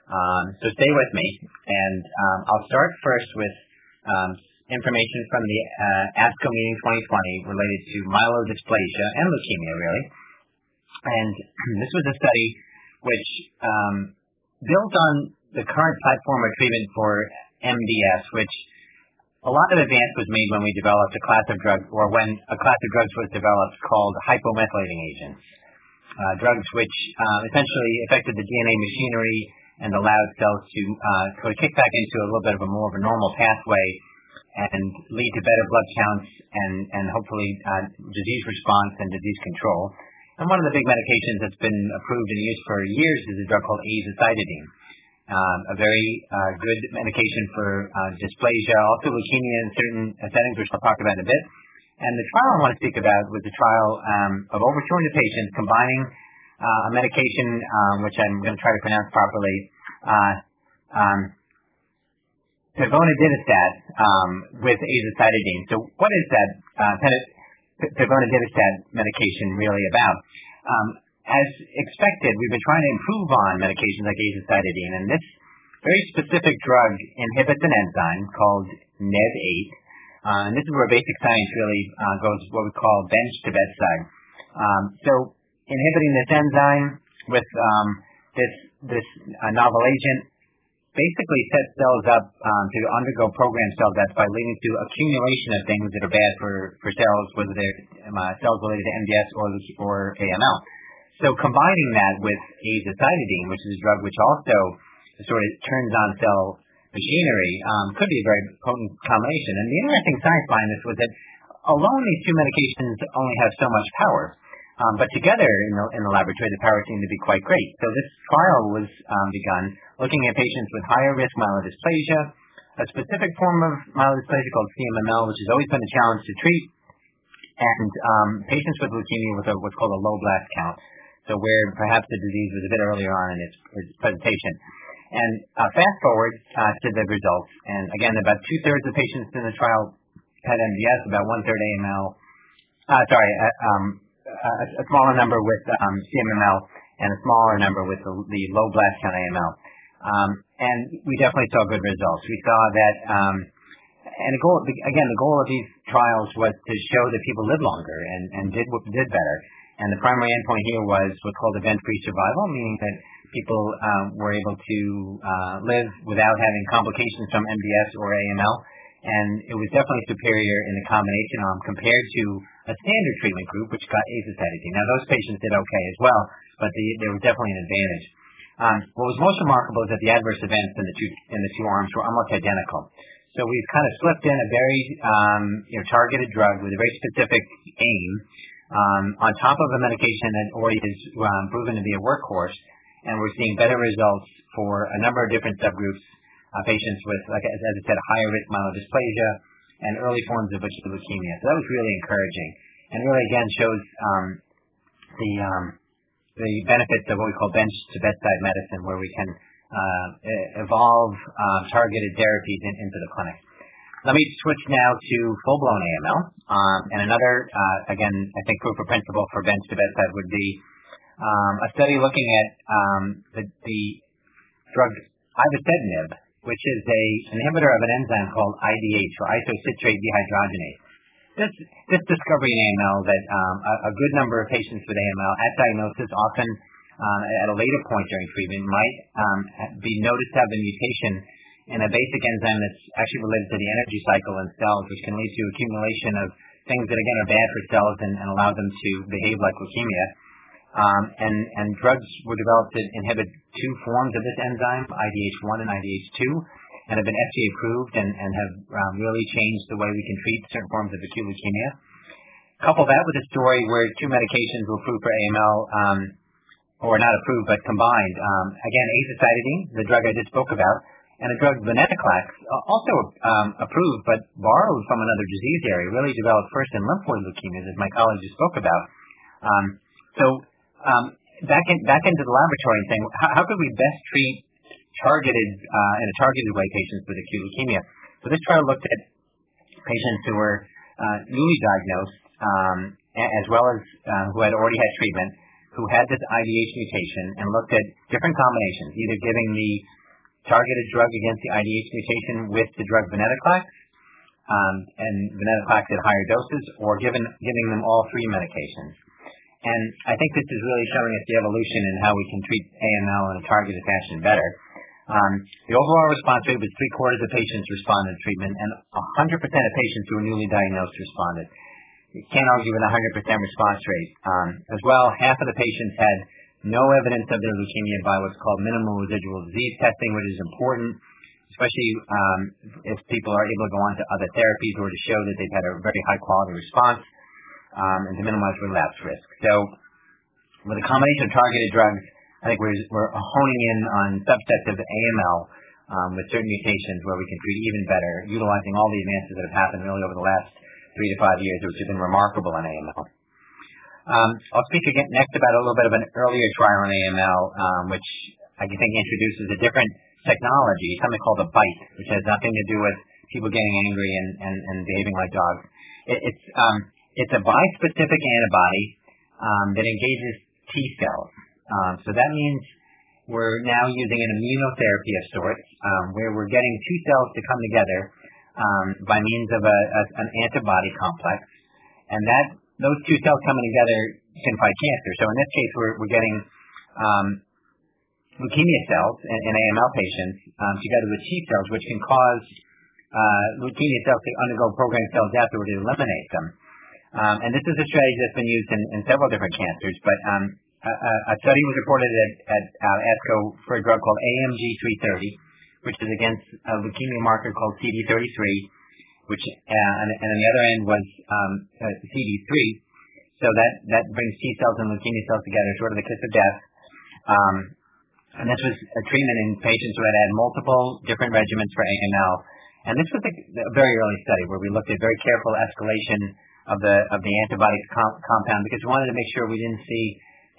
Um, so stay with me, and um, I'll start first with um, information from the uh, ASCO meeting 2020 related to myelodysplasia and leukemia, really. And this was a study which um, built on the current platform of treatment for MDS, which a lot of advance was made when we developed a class of drugs, or when a class of drugs was developed called hypomethylating agents. Uh, drugs which uh, essentially affected the DNA machinery and allowed cells to uh, sort of kick back into a little bit of a more of a normal pathway and lead to better blood counts and, and hopefully uh, disease response and disease control. And one of the big medications that's been approved and used for years is a drug called azacitidine a very uh, good medication for uh, dysplasia, also leukemia in certain settings, which I'll talk about in a bit. And the trial I want to speak about was a trial um, of over 200 patients combining uh, a medication, um, which I'm going to try to pronounce properly, um, um, with azacitidine. So what is that pevonedistat medication really about? As expected, we've been trying to improve on medications like azacitidine, and this very specific drug inhibits an enzyme called NEDD8. Uh, and this is where basic science really uh, goes what we call bench to bedside. Um, so inhibiting this enzyme with um, this this uh, novel agent basically sets cells up um, to undergo programmed cell death by leading to accumulation of things that are bad for, for cells, whether they're um, uh, cells related to MDS or, or AML. So combining that with azacitidine, which is a drug which also sort of turns on cell machinery, um, could be a very potent combination. And the interesting science behind this was that alone these two medications only have so much power. Um, but together in the, in the laboratory, the power seemed to be quite great. So this trial was um, begun looking at patients with higher risk myelodysplasia, a specific form of myelodysplasia called CMML, which has always been a challenge to treat, and um, patients with leukemia with a, what's called a low blast count so where perhaps the disease was a bit earlier on in its, presentation. And uh, fast forward uh, to the results, and again, about two-thirds of patients in the trial had MDS, about one-third AML, uh, sorry, uh, um, a, a, smaller number with um, CMML, and a smaller number with the, the low blast count AML. Um, and we definitely saw good results. We saw that, um, and the goal, again, the goal of these trials was to show that people live longer and, and did did better. And the primary endpoint here was what's called event-free survival, meaning that people um, were able to uh, live without having complications from MDS or AML. And it was definitely superior in the combination arm compared to a standard treatment group, which got azacitidine. Now, those patients did okay as well, but the, there was definitely an advantage. What was most remarkable is that the adverse events in the two arms were almost identical. So we've kind of slipped in a very targeted drug with a very specific aim Um, on top of a medication that already has um, proven to be a workhorse, and we're seeing better results for a number of different subgroups of patients with, like, as I said, higher risk myelodysplasia and early forms of acute leukemia. So that was really encouraging and really, again, shows um the um the benefits of what we call bench to bedside medicine, where we can uh, evolve um, targeted therapies into the clinic. Let me switch now to full-blown AML. Um, and another, uh, again, I think proof of principle for bench to bedside would be um, a study looking at um, the drug ivosidenib, which is an inhibitor of an enzyme called IDH or isocitrate dehydrogenase. This this discovery in AML that um, a good number of patients with AML at diagnosis, often at a later point during treatment, might be noticed to have a mutation in a basic enzyme that's actually related to the energy cycle in cells, which can lead to accumulation of things that, again, are bad for cells and allow them to behave like leukemia. Um and drugs were developed to inhibit two forms of this enzyme, IDH1 and IDH2, and have been FDA approved and have um, really changed the way we can treat certain forms of acute leukemia. Couple that with a story where two medications were approved for AML, um, or not approved, but combined. Um, again, azacitidine, the drug I just spoke about, and a drug venetoclax, uh, also um, approved but borrowed from another disease area, really developed first in lymphoid leukemias, as my colleague just spoke about. Um, so um back into the laboratory and saying, how could we best treat targeted, uh, in a targeted way patients with acute leukemia? So this trial looked at patients who were uh, newly diagnosed, um, as well as uh, who had already had treatment, who had this IDH mutation, and looked at different combinations, either giving the targeted drug against the IDH mutation with the drug venetoclax, um, and venetoclax at higher doses, or giving them all three medications. And I think this is really showing us the evolution in how we can treat AML in a targeted fashion better. Um, the overall response rate was three-quarters of patients responded to treatment, and 100% of patients who were newly diagnosed responded. You can't argue with 100% response rate. Um, as well, half of the patients had no evidence of their leukemia by what's called minimal residual disease testing, which is important, especially um, if people are able to go on to other therapies or to show that they've had a very high-quality response, um, and to minimize relapse risk. So with a combination of targeted drugs, I think we're honing in on subsets of AML um, with certain mutations where we can treat even better, utilizing all the advances that have happened really over the last three to five years, which have been remarkable in AML. Um, I'll speak again next about a little bit of an earlier trial in AML, um, which I think introduces a different technology, something called a BiTE, which has nothing to do with people getting angry and behaving like dogs. Um, it's a bispecific antibody that engages T cells. So that means we're now using an immunotherapy of sorts, where we're getting two cells to come together by means of an antibody complex. Those two cells coming together can fight cancer. So in this case, we're getting um, leukemia cells in AML patients um, together with T cells, which can cause uh, leukemia cells to undergo programmed cell death or to eliminate them. Um, and this is a strategy that's been used in several different cancers. But um, a study was reported at uh, ASCO for a drug called AMG 330, which is against a leukemia marker called CD33, Uh, and on the other end was um, uh, CD3. So That that brings T cells and leukemia cells together, sort of the kiss of death. Um, and this was a treatment in patients who had had multiple different regimens for AML. And this was a very early study where we looked at very careful escalation of the of the antibody compound because we wanted to make sure we didn't see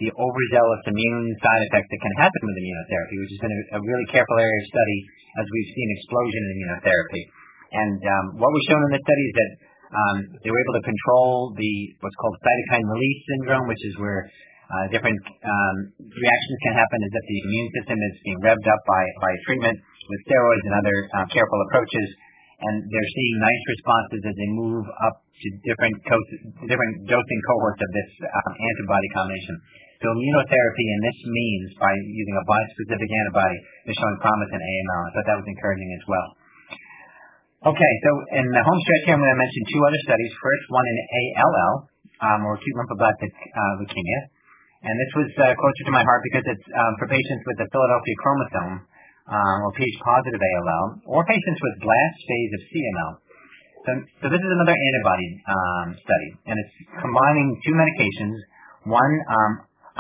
the overzealous immune side effects that can happen with immunotherapy, which has been a really careful area of study as we've seen explosion in immunotherapy. And um, what was shown in the study is that um, they were able to control the what's called cytokine release syndrome, which is where uh, different um, reactions can happen as if the immune system is being revved up by by treatment with steroids and other uh, careful approaches. And they're seeing nice responses as they move up to different dosing cohorts of this antibody combination. So immunotherapy in this means by using a bispecific antibody is showing promise in AML. I thought that was encouraging as well. Okay, so in the home stretch here, I'm going to mention two other studies. First, one in ALL, or acute lymphoblastic leukemia. And this was uh, closer to my heart because it's um, for patients with the Philadelphia chromosome um, or Ph positive ALL or patients with blast phase of CML. So, so this is another antibody um, study, and it's combining two medications. One, um,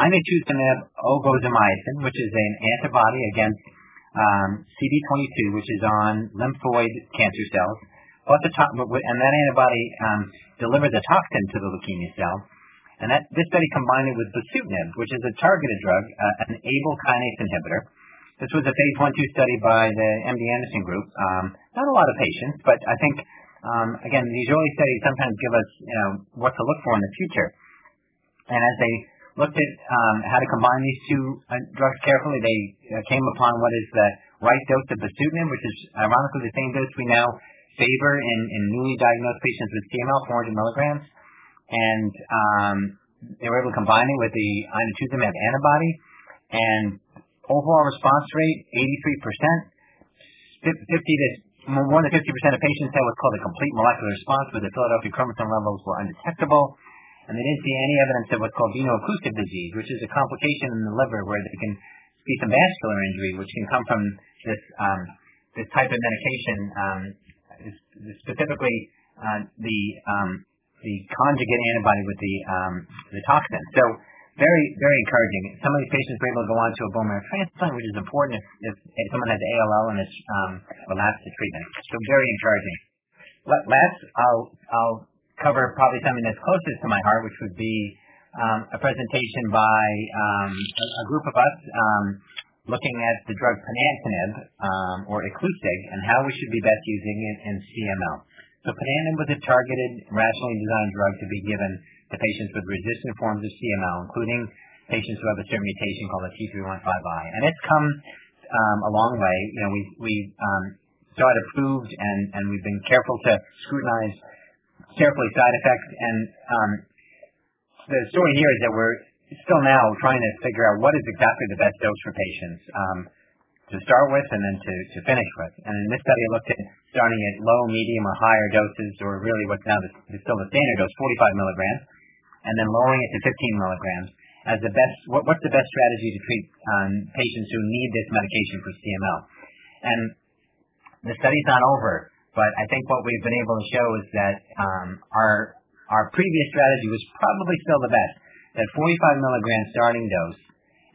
inotuzumab ozogamicin, which is an antibody against um, CD22, which is on lymphoid cancer cells, the to- and that antibody um, delivers a toxin to the leukemia cell. And this study combined it with bosutinib, which is a targeted drug, uh, an ABL kinase inhibitor. This was a phase 1-2 study by the MD Anderson group. Um, not a lot of patients, but I think, um, again, these early studies sometimes give us you know, what to look for in the future. And as they looked at um, how to combine these two uh, drugs carefully, they uh, came upon what is the right dose of bosutinib, which is ironically the same dose we now favor in, in newly diagnosed patients with CML, 400 milligrams. And um, they were able to combine it with the inotuzumab antibody, and overall response rate 83%. 50 to more than 50% of patients had what's called a complete molecular response, where the Philadelphia chromosome levels were undetectable, and they didn't see any evidence of what's called veno-occlusive disease, which is a complication in the liver where there can be some vascular injury, which can come from this um, this type of medication, um, specifically uh, the um, the conjugate antibody with the um, the toxin. So very very encouraging. Some of these patients were able to go on to a bone marrow transplant, which is important if, if, if someone has ALL and is um, relapsed to treatment. So very encouraging. Last, I'll I'll cover probably something that's closest to my heart, which would be um, a presentation by um, a, a, group of us um, looking at the drug ponatinib um, or Iclusig and how we should be best using it in CML. So ponatinib was a targeted, rationally designed drug to be given to patients with resistant forms of CML, including patients who have a certain mutation called a T315I. And it's come um, a long way. You know, we we saw it approved, and and we've been careful to scrutinize carefully side effects. And um, the story here is that we're still now trying to figure out what is exactly the best dose for patients. Um, to start with and then to, to finish with. And in this study, I looked at starting at low, medium, or higher doses, or really what's now the, still the standard dose, 45 milligrams, and then lowering it to 15 milligrams as the best. What, what's the best strategy to treat um, patients who need this medication for CML? And the study's not over, but I think what we've been able to show is that um, our our previous strategy was probably still the best. That 45 milligram starting dose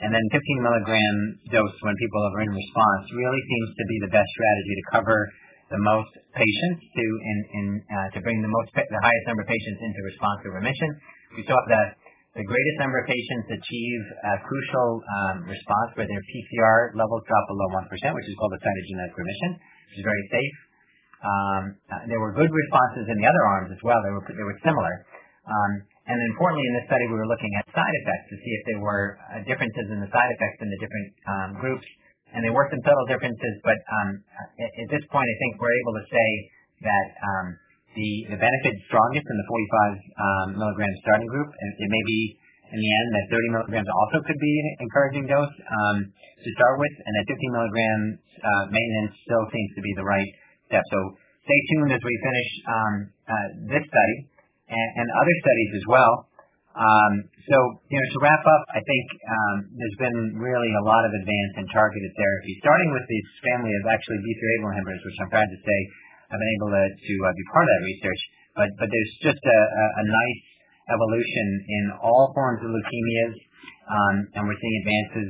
and then 15 milligram dose when people are in response really seems to be the best strategy to cover the most patients to in, in uh, to bring the most the highest number of patients into response or remission. We saw that the greatest number of patients achieve a crucial um, response where their PCR levels drop below 1%, which is called a cytogenetic remission, which is very safe. Um, uh, there were good responses in the other arms as well. They were they were similar. Um, and importantly, in this study, we were looking at side effects to see if there were uh, differences in the side effects in the different um, groups. And there were some subtle differences, but um, at, at, this point, I think we're able to say that um, the, the benefit is strongest in the 45 um, milligram starting group. And it may be in the end that 30 milligrams also could be an encouraging dose to start with, and that 50 milligrams uh, maintenance still seems to be the right So stay tuned as we finish um, uh, this study and, other studies as well. Um, so, you know, to wrap up, I think um, there's been really a lot of advance in targeted therapy, starting with this family of actually B3 inhibitors, which I'm proud to say I've been able to, uh, be part of that research. But, but there's just a, nice evolution in all forms of leukemias, and we're seeing advances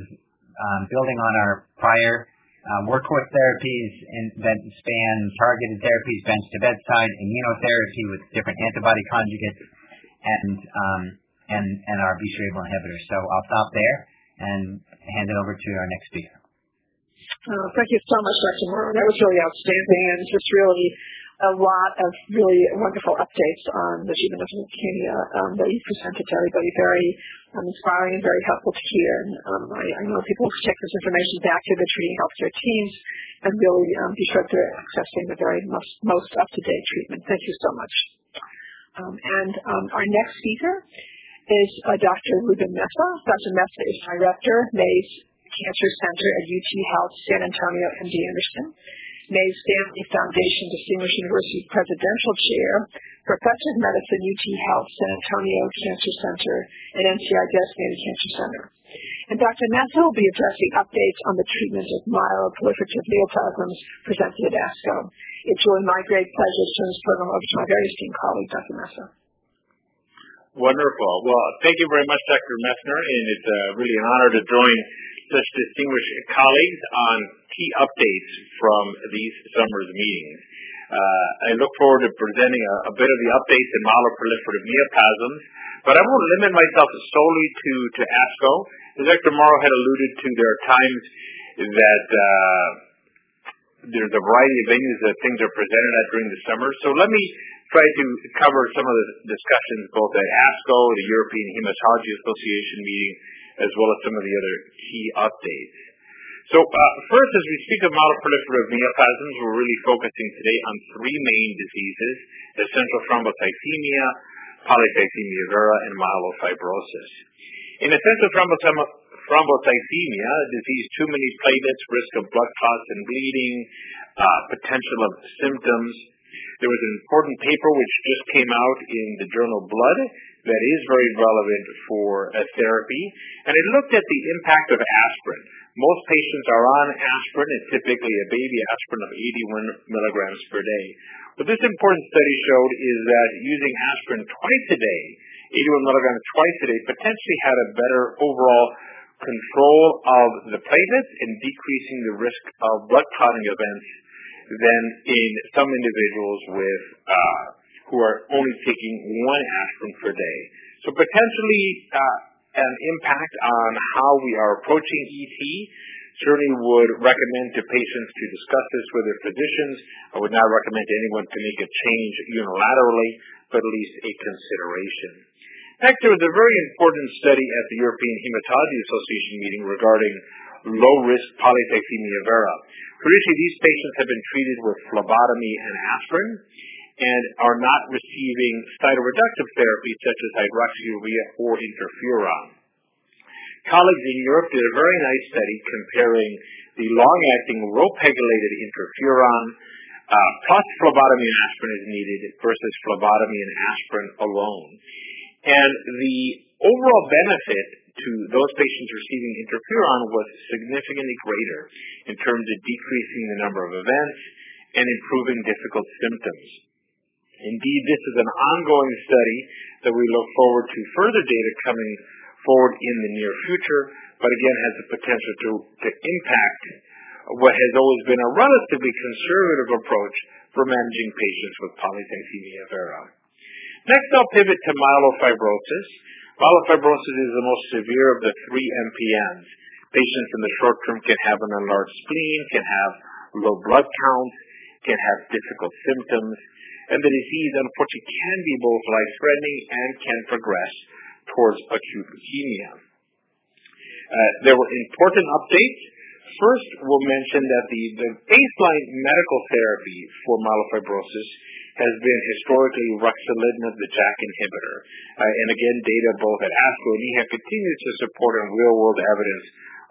building on our prior workhorse therapies that span targeted therapies, bench to bedside, immunotherapy with different antibody conjugates, and um, and and our BCR-ABL inhibitors. So I'll stop there and hand it over to our next speaker. Uh, thank you so much, Dr. Moore. That was really outstanding and just really a lot of really wonderful updates on the treatment of leukemia um, that you presented to everybody. Very um, inspiring and very helpful to hear. And um, I, I, know people will take this information back to the treating healthcare teams and really um, be sure they're accessing the very most, most up-to-date treatment. Thank you so much. Um, and um, our next speaker is uh, Dr. Ruben Mesa. Dr. Mesa is Director, Mays Cancer Center at UT Health San Antonio MD Anderson. Mays Family Foundation Distinguished University Presidential Chair, Professor of Medicine, UT Health San Antonio Cancer Center, and NCI Designated Cancer Center. And Dr. Mesa will be addressing updates on the treatment of myeloproliferative neoplasms presented at ASCO. It's really my great pleasure to turn this program over to my very esteemed colleague, Dr. Mesa. Wonderful. Well, thank you very much, Dr. Messner, and it's uh, really an honor to join such distinguished colleagues on key updates from these summer's meetings. Uh, I look forward to presenting a, a, bit of the updates in myeloproliferative neoplasms, but I won't limit myself solely to, to ASCO. As Dr. Mauro had alluded to, there are times that uh, there's a variety of venues that things are presented at during the summer. So let me try to cover some of the discussions both at ASCO, the European Hematology Association meeting, as well as some of the other key updates. So uh, first, as we speak of myeloproliferative neoplasms, we're really focusing today on three main diseases, essential thrombocythemia, polycythemia vera, and myelofibrosis. In essential thrombocythemia, a disease too many platelets, risk of blood clots and bleeding, uh, potential of symptoms, there was an important paper which just came out in the journal Blood that is very relevant for a therapy, and it looked at the impact of aspirin. Most patients are on aspirin, and typically a baby aspirin of 81 milligrams per day. What this important study showed is that using aspirin twice a day, 81 milligrams twice a day, potentially had a better overall control of the platelets and decreasing the risk of blood clotting events than in some individuals with uh, who are only taking one aspirin per day. So potentially uh, an impact on how we are approaching ET. Certainly would recommend to patients to discuss this with their physicians. I would not recommend to anyone to make a change unilaterally, but at least a consideration. Next, there was a very important study at the European Hematology Association meeting regarding low-risk polycythemia vera. Traditionally, these patients have been treated with phlebotomy and aspirin and are not receiving cytoreductive therapy such as hydroxyurea or interferon. Colleagues in Europe did a very nice study comparing the long-acting ropegylated interferon uh, plus phlebotomy and aspirin as needed versus phlebotomy and aspirin alone. And the overall benefit to those patients receiving interferon was significantly greater in terms of decreasing the number of events and improving difficult symptoms. Indeed, this is an ongoing study that we look forward to further data coming forward in the near future, but again has the potential to, to impact what has always been a relatively conservative approach for managing patients with polycythemia vera. Next, I'll pivot to myelofibrosis. Myelofibrosis is the most severe of the three MPNs. Patients in the short term can have an enlarged spleen, can have low blood counts, can have difficult symptoms, and the disease unfortunately can be both life-threatening and can progress towards acute leukemia. Uh, there were important updates. First, we'll mention that the, the baseline medical therapy for myelofibrosis has been historically ruxolitinib, the JAK inhibitor. Uh, and again, data both at ASCO and EHA continues to support real-world evidence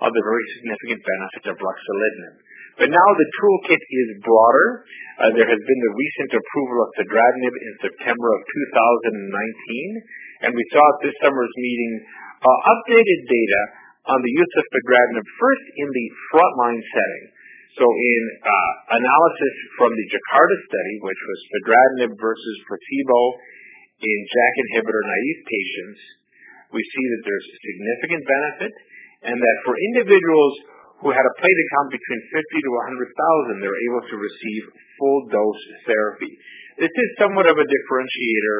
of the very significant benefits of ruxolitinib. But now the toolkit is broader. Uh, there has been the recent approval of fedratinib in September of 2019, and we saw at this summer's meeting uh, updated data on the use of fedratinib first in the frontline setting. So in uh, analysis from the Jakarta study, which was fedratinib versus placebo in JAK inhibitor naive patients, we see that there's significant benefit and that for individuals who had a platelet count between 50 to 100,000, they're able to receive full dose therapy. This is somewhat of a differentiator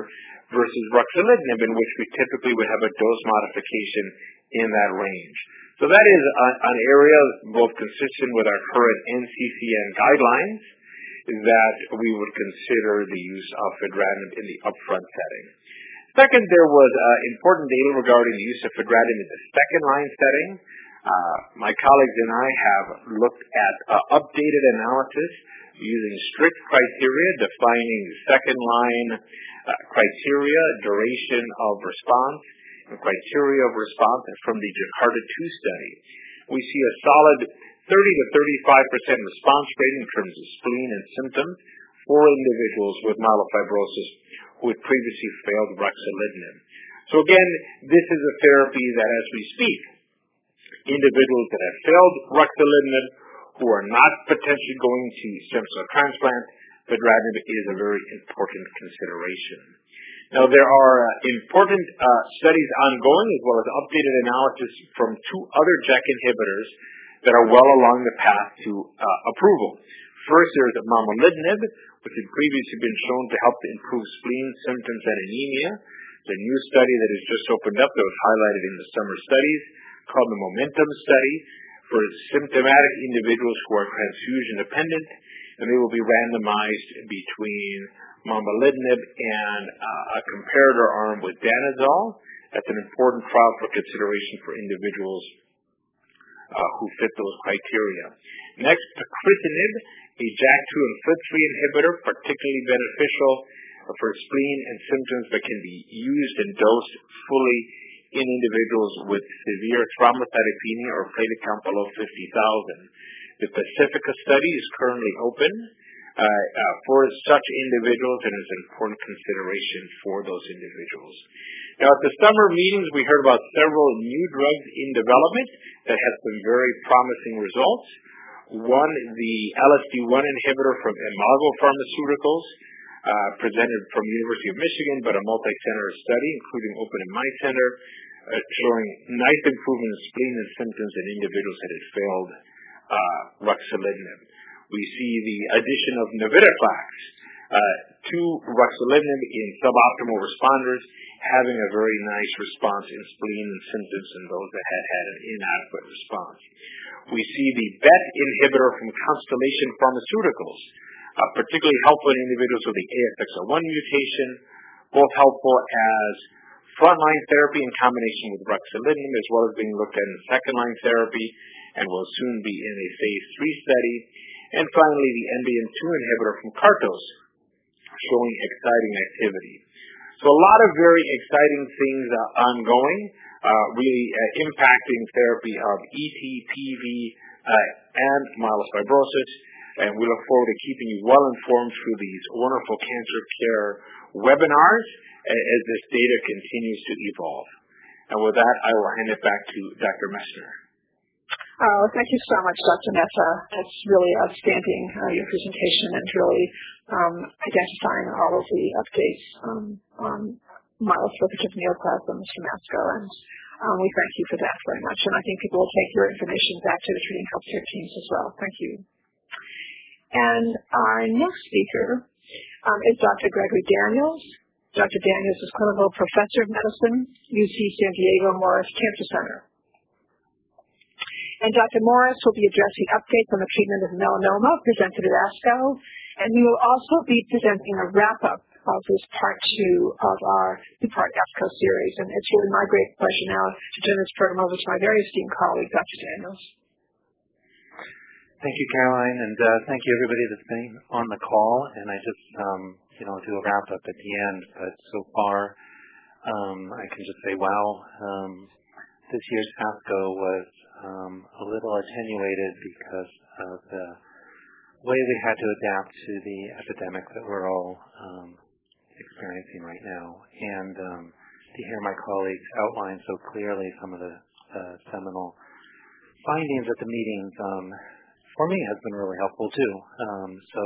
versus ruxolitinib, in which we typically would have a dose modification in that range. So that is an area both consistent with our current NCCN guidelines that we would consider the use of fedratinib in the upfront setting. Second, there was uh, important data regarding the use of fedratinib in the second-line setting. Uh, my colleagues and I have looked at uh, updated analysis using strict criteria defining second-line uh, criteria, duration of response, the criteria of response from the Jakarta 2 study. We see a solid 30 to 35% response rate in terms of spleen and symptoms for individuals with myelofibrosis who had previously failed ruxolitinib. So again, this is a therapy that as we speak, individuals that have failed ruxolitinib who are not potentially going to stem cell transplant, fedratinib is a very important consideration. Now, there are uh, important uh, studies ongoing as well as updated analysis from two other JAK inhibitors that are well along the path to uh, approval. First, there's momelotinib, which had previously been shown to help to improve spleen symptoms and anemia. The new study that has just opened up that was highlighted in the summer studies called the MOMENTUM study for symptomatic individuals who are transfusion dependent, and they will be randomized between momelotinib and uh, a comparator arm with danazol. That's an important trial for consideration for individuals uh, who fit those criteria. Next, pacritinib, a JAK2 and FLT3 inhibitor, particularly beneficial for spleen and symptoms that can be used and dosed fully in individuals with severe thrombocytopenia or platelet count below 50,000. The PACIFICA study is currently open uh, uh, for such individuals and is an important consideration for those individuals. Now, at the summer meetings, we heard about several new drugs in development that have some very promising results. One, the LSD1 inhibitor from Imago Pharmaceuticals, Uh, presented from University of Michigan, but a multi-center study, including open in my center, uh, showing nice improvement in spleen and symptoms in individuals that had failed uh, ruxolitinib. We see the addition of navitoclax to ruxolitinib in suboptimal responders, having a very nice response in spleen and symptoms in those that had had an inadequate response. We see the BET inhibitor from Constellation Pharmaceuticals, Uh, particularly helpful in individuals with the ASXL1 mutation, both helpful as frontline therapy in combination with ruxolitinib, as well as being looked at in second-line therapy and will soon be in a phase III study. And finally, the MDM2 inhibitor from Kartos, showing exciting activity. So a lot of very exciting things ongoing, uh, really uh, impacting therapy of ET, PV, and myelofibrosis. And we look forward to keeping you well informed through these wonderful cancer care webinars as this data continues to evolve. And with that, I will hand it back to Dr. Messner. Oh, Thank you so much, Dr. Mesa. That's really outstanding, uh, your presentation, and really um, identifying all of the updates um, on myeloproliferative neoplasms from ASCO. And um, we thank you for that very much. And I think people will take your information back to the treating healthcare teams as well. Thank you. And our next speaker um, is Dr. Gregory Daniels. Dr. Daniels is Clinical Professor of Medicine, UC San Diego Moores Cancer Center. And Dr. Morris will be addressing updates on the treatment of melanoma presented at ASCO, and he will also be presenting a wrap-up of this part two of our two-part ASCO series. And it's really my great pleasure now to turn this program over to my very esteemed colleague, Dr. Daniels. Thank you, Caroline, and uh, thank you everybody that's been on the call. And I just, um, you know, do a wrap-up at the end. But so far, um, I can just say, wow, um, this year's ASCO was a little attenuated because of the way we had to adapt to the epidemic that we're all experiencing right now. And to hear my colleagues outline so clearly some of the uh, seminal findings at the meetings, for me, has been really helpful too. Um, so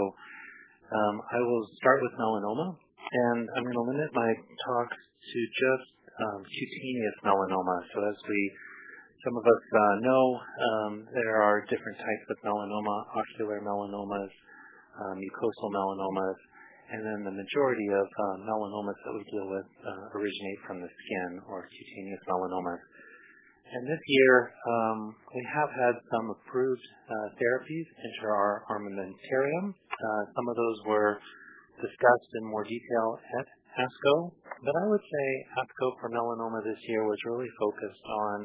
um, I will start with melanoma, and I'm gonna limit my talks to just um, cutaneous melanoma. So as we some of us uh, know, there are different types of melanoma, ocular melanomas, uh, mucosal melanomas, and then the majority of uh, melanomas that we deal with originate from the skin or cutaneous melanomas. And this year, um, we have had some approved uh, therapies enter our armamentarium. Uh, some of those were discussed in more detail at ASCO. But I would say ASCO for melanoma this year was really focused on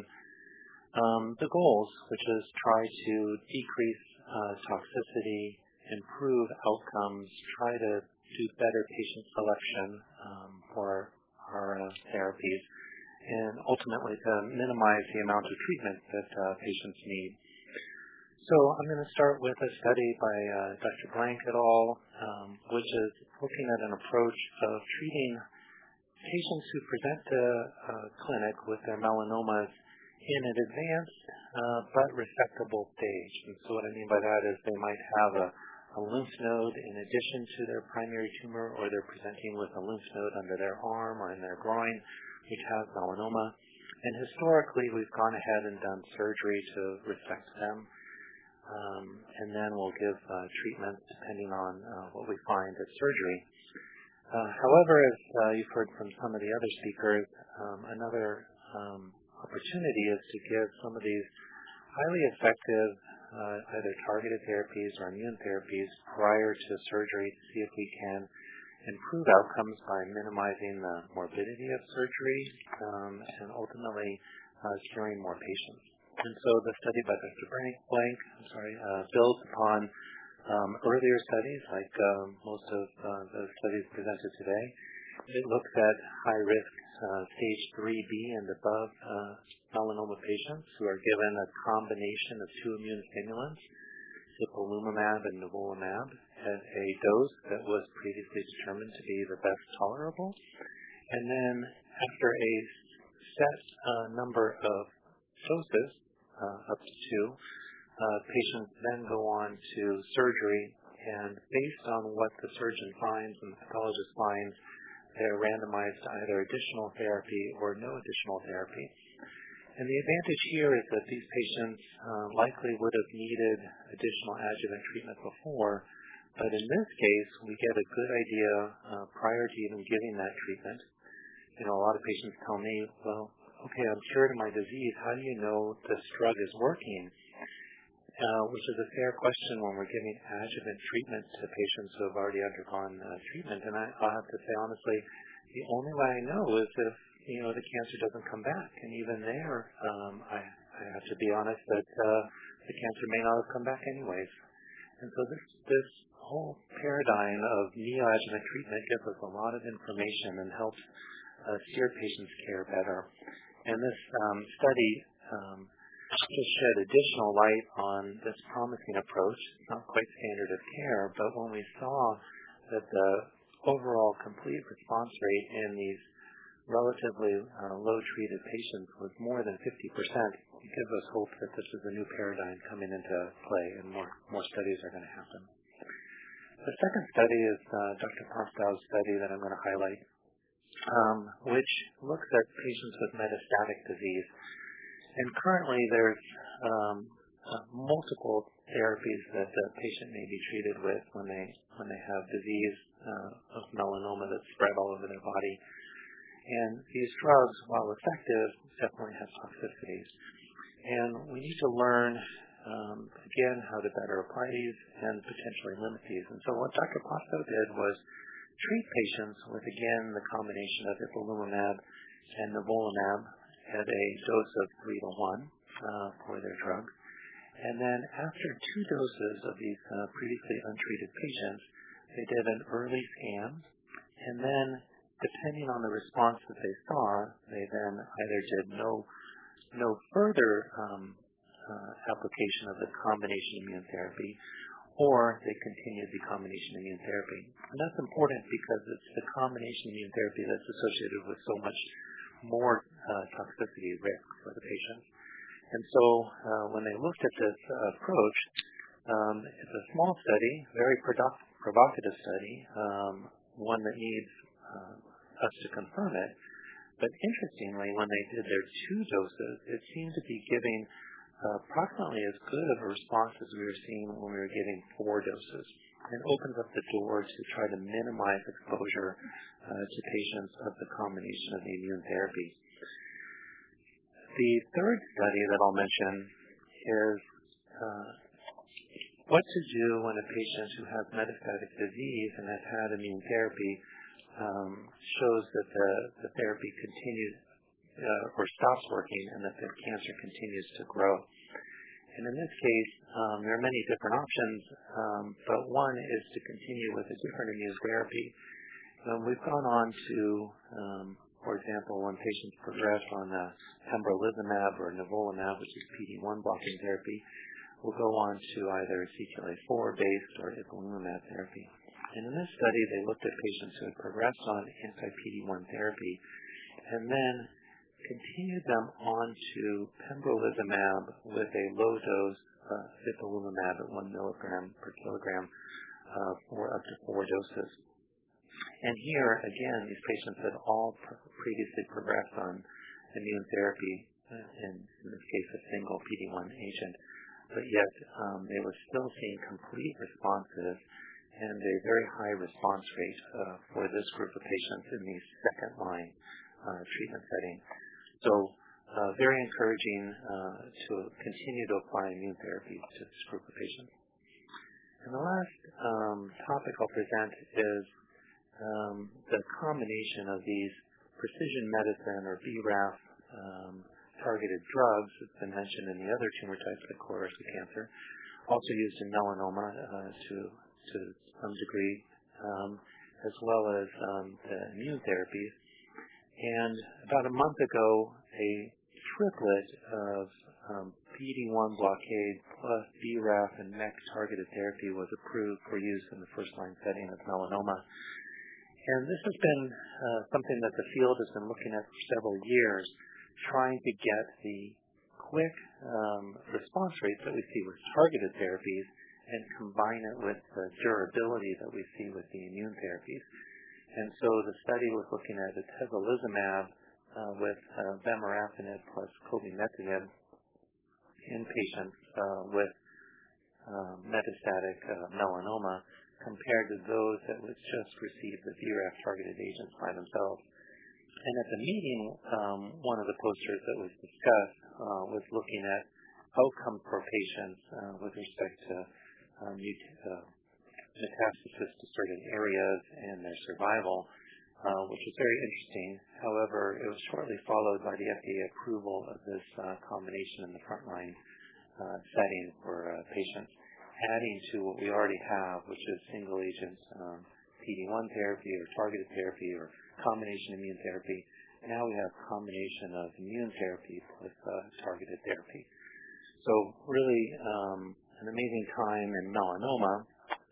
um, the goals, which is try to decrease uh, toxicity, improve outcomes, try to do better patient selection um, for our therapies, and ultimately to minimize the amount of treatment that patients need. So I'm going to start with a study by uh, Dr. Blank et al., um, which is looking at an approach of treating patients who present to a clinic with their melanomas in an advanced uh, but resectable stage. And so what I mean by that is they might have a, a lymph node in addition to their primary tumor, or they're presenting with a lymph node under their arm or in their groin, which has melanoma. And historically, we've gone ahead and done surgery to resect them. Um, and then we'll give uh, treatment depending on uh, what we find at surgery. Uh, however, as uh, you've heard from some of the other speakers, um, another um, opportunity is to give some of these highly effective uh, either targeted therapies or immune therapies prior to surgery to see if we can improve outcomes by minimizing the morbidity of surgery um, and ultimately uh, curing more patients. And so the study by Dr. Blank, I'm sorry, uh, builds upon um, earlier studies like um, most of uh, the studies presented today. It looks at high-risk uh, stage 3B and above uh, melanoma patients who are given a combination of two immune stimulants, ipilimumab and nivolumab, at a dose that was previously determined to be the best tolerable. And then after a set uh, number of doses, uh, up to two, uh, patients then go on to surgery, and based on what the surgeon finds and the pathologist finds, they're randomized to either additional therapy or no additional therapy. And the advantage here is that these patients likely would have needed additional adjuvant treatment before, but in this case, we get a good idea uh, prior to even giving that treatment. You know, a lot of patients tell me, well, okay, I'm cured of my disease. How do you know this drug is working? Uh, which is a fair question when we're giving adjuvant treatment to patients who have already undergone uh, treatment. And I, I'll have to say honestly, the only way I know is if you know the cancer doesn't come back. And even there, um, I, I have to be honest that uh, the cancer may not have come back anyways. And so this this whole paradigm of neoadjuvant treatment gives us a lot of information and helps uh, steer patients' care better. And this um, study um, just shed additional light on this promising approach. It's not quite standard of care, but when we saw that the overall complete response rate in these relatively uh, low treated patients was more than 50%, it gives us hope that this is a new paradigm coming into play and more, more studies are going to happen. The second study is uh, Dr. Postow's study that I'm going to highlight, um, which looks at patients with metastatic disease. And currently there's um, uh, multiple therapies that the patient may be treated with when they when they have disease uh, of melanoma that's spread all over their body. And these drugs, while effective, definitely have toxicities. And we need to learn, again, how to better apply these and potentially limit these. And so what Dr. Postow did was treat patients with, again, the combination of ipilimumab and nivolumab at a dose of 3 to 1 uh, for their drug. And then after two doses of these uh, previously untreated patients, they did an early scan, and then depending on the response that they saw, they then either did no further um, application of the combination immune therapy, or they continued the combination immune therapy. And that's important because it's the combination immune therapy that's associated with so much more uh, toxicity risk for the patients. And so uh, when they looked at this uh, approach, um, it's a small study, very provocative study, um, one that needs uh, us to confirm it. But interestingly, when they did their two doses, it seemed to be giving uh, approximately as good of a response as we were seeing when we were giving four doses. And opens up the door to try to minimize exposure uh, to patients of the combination of the immune therapy. The third study that I'll mention is uh, what to do when a patient who has metastatic disease and has had immune therapy um, shows that the, the therapy continues uh, or stops working and that the cancer continues to grow. And in this case, um, there are many different options, um, but one is to continue with a different immunotherapy. We've gone on to, um, for example, when patients progress on uh, pembrolizumab or nivolumab, which is PD-1 blocking therapy, will go on to either CTLA-4-based or ipilimumab therapy. And in this study, they looked at patients who had progressed on anti-PD-1 therapy and then continued them on to pembrolizumab with a low dose of ipilimumab at 1 milligram per kilogram uh, for up to four doses. And here, again, these patients had all previously progressed on immune therapy, uh, in this case, a single PD-1 agent. But yet, um, they were still seeing complete responses and a very high response rate uh, for this group of patients in the second-line treatment setting. So uh, very encouraging uh, to continue to apply immune therapy to this group of patients. And the last um, topic I'll present is um, the combination of these precision medicine or BRAF-targeted um, drugs that's been mentioned in the other tumor types like colorectal cancer, also used in melanoma uh, to some degree, as well as the immune therapies. And about a month ago, a triplet of um, PD-1 blockade plus BRAF and MEK-targeted therapy was approved for use in the first-line setting of melanoma. And this has been uh, something that the field has been looking at for several years, trying to get the quick um, response rates that we see with targeted therapies and combine it with the durability that we see with the immune therapies. And so the study was looking at atezolizumab uh, with uh, vemurafenib plus cobimetinib in patients uh, with um, metastatic melanoma compared to those that would just receive the BRAF-targeted agents by themselves. And at the meeting, um, one of the posters that was discussed was looking at outcomes for patients with respect to um, metastasis to certain areas and their survival, uh, which is very interesting. However, it was shortly followed by the FDA approval of this uh, combination in the frontline uh, setting for patients, adding to what we already have, which is single agent um, PD-1 therapy or targeted therapy or combination immune therapy. Now we have combination of immune therapy with targeted therapy. So really, um, an amazing time in melanoma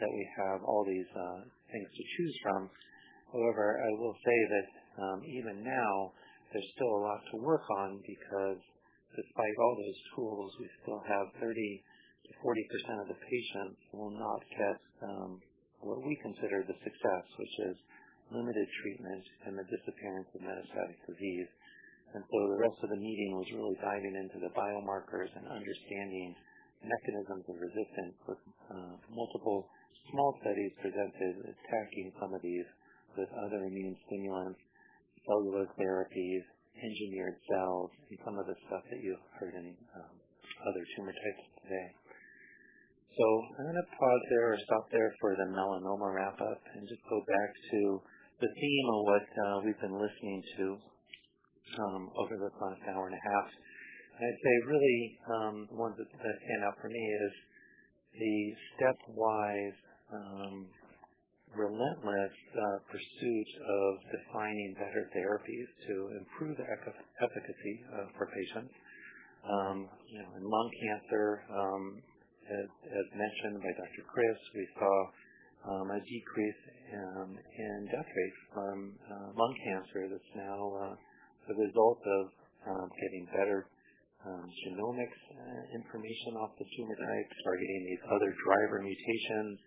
that we have all these uh, things to choose from. However, I will say that um, even now, there's still a lot to work on because despite all those tools, we still have 30%-40% of the patients will not get um, what we consider the success, which is limited treatment and the disappearance of metastatic disease. And so the rest of the meeting was really diving into the biomarkers and understanding mechanisms of resistance with uh, multiple small studies presented attacking some of these with other immune stimulants, cellular therapies, engineered cells, and some of the stuff that you heard in um, other tumor types today. So I'm going to pause there or stop there for the melanoma wrap-up and just go back to the theme of what uh, we've been listening to um, over the past hour and a half. I'd say really, um, the ones that stand out for me is the stepwise, Um, relentless uh, pursuit of defining better therapies to improve the efficacy uh, for patients. Um, in lung cancer, um, as mentioned by Dr. Kris, we saw a decrease in death rates from uh, lung cancer that's now the result of getting better genomics information off the tumor type, targeting these other driver mutations,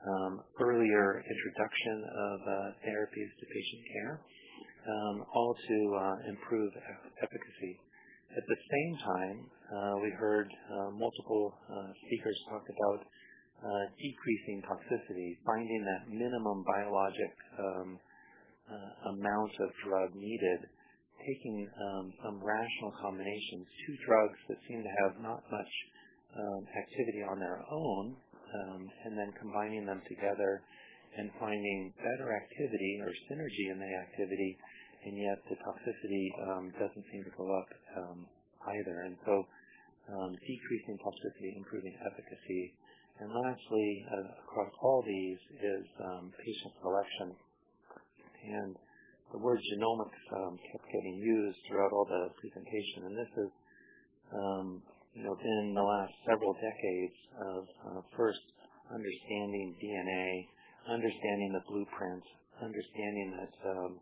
Um, earlier introduction of uh, therapies to patient care, um, all to uh, improve efficacy. At the same time, uh, we heard multiple speakers talk about decreasing toxicity, finding that minimum biologic um, amount of drug needed, taking some rational combinations, two drugs that seem to have not much activity on their own, and then combining them together and finding better activity or synergy in the activity, and yet the toxicity um, doesn't seem to go up um, either. And so um, decreasing toxicity, improving efficacy. And lastly, uh, across all these is patient selection. And the word genomics kept getting used throughout all the presentation. And this is you know, been the last several decades of uh, first understanding DNA, understanding the blueprints, understanding that um,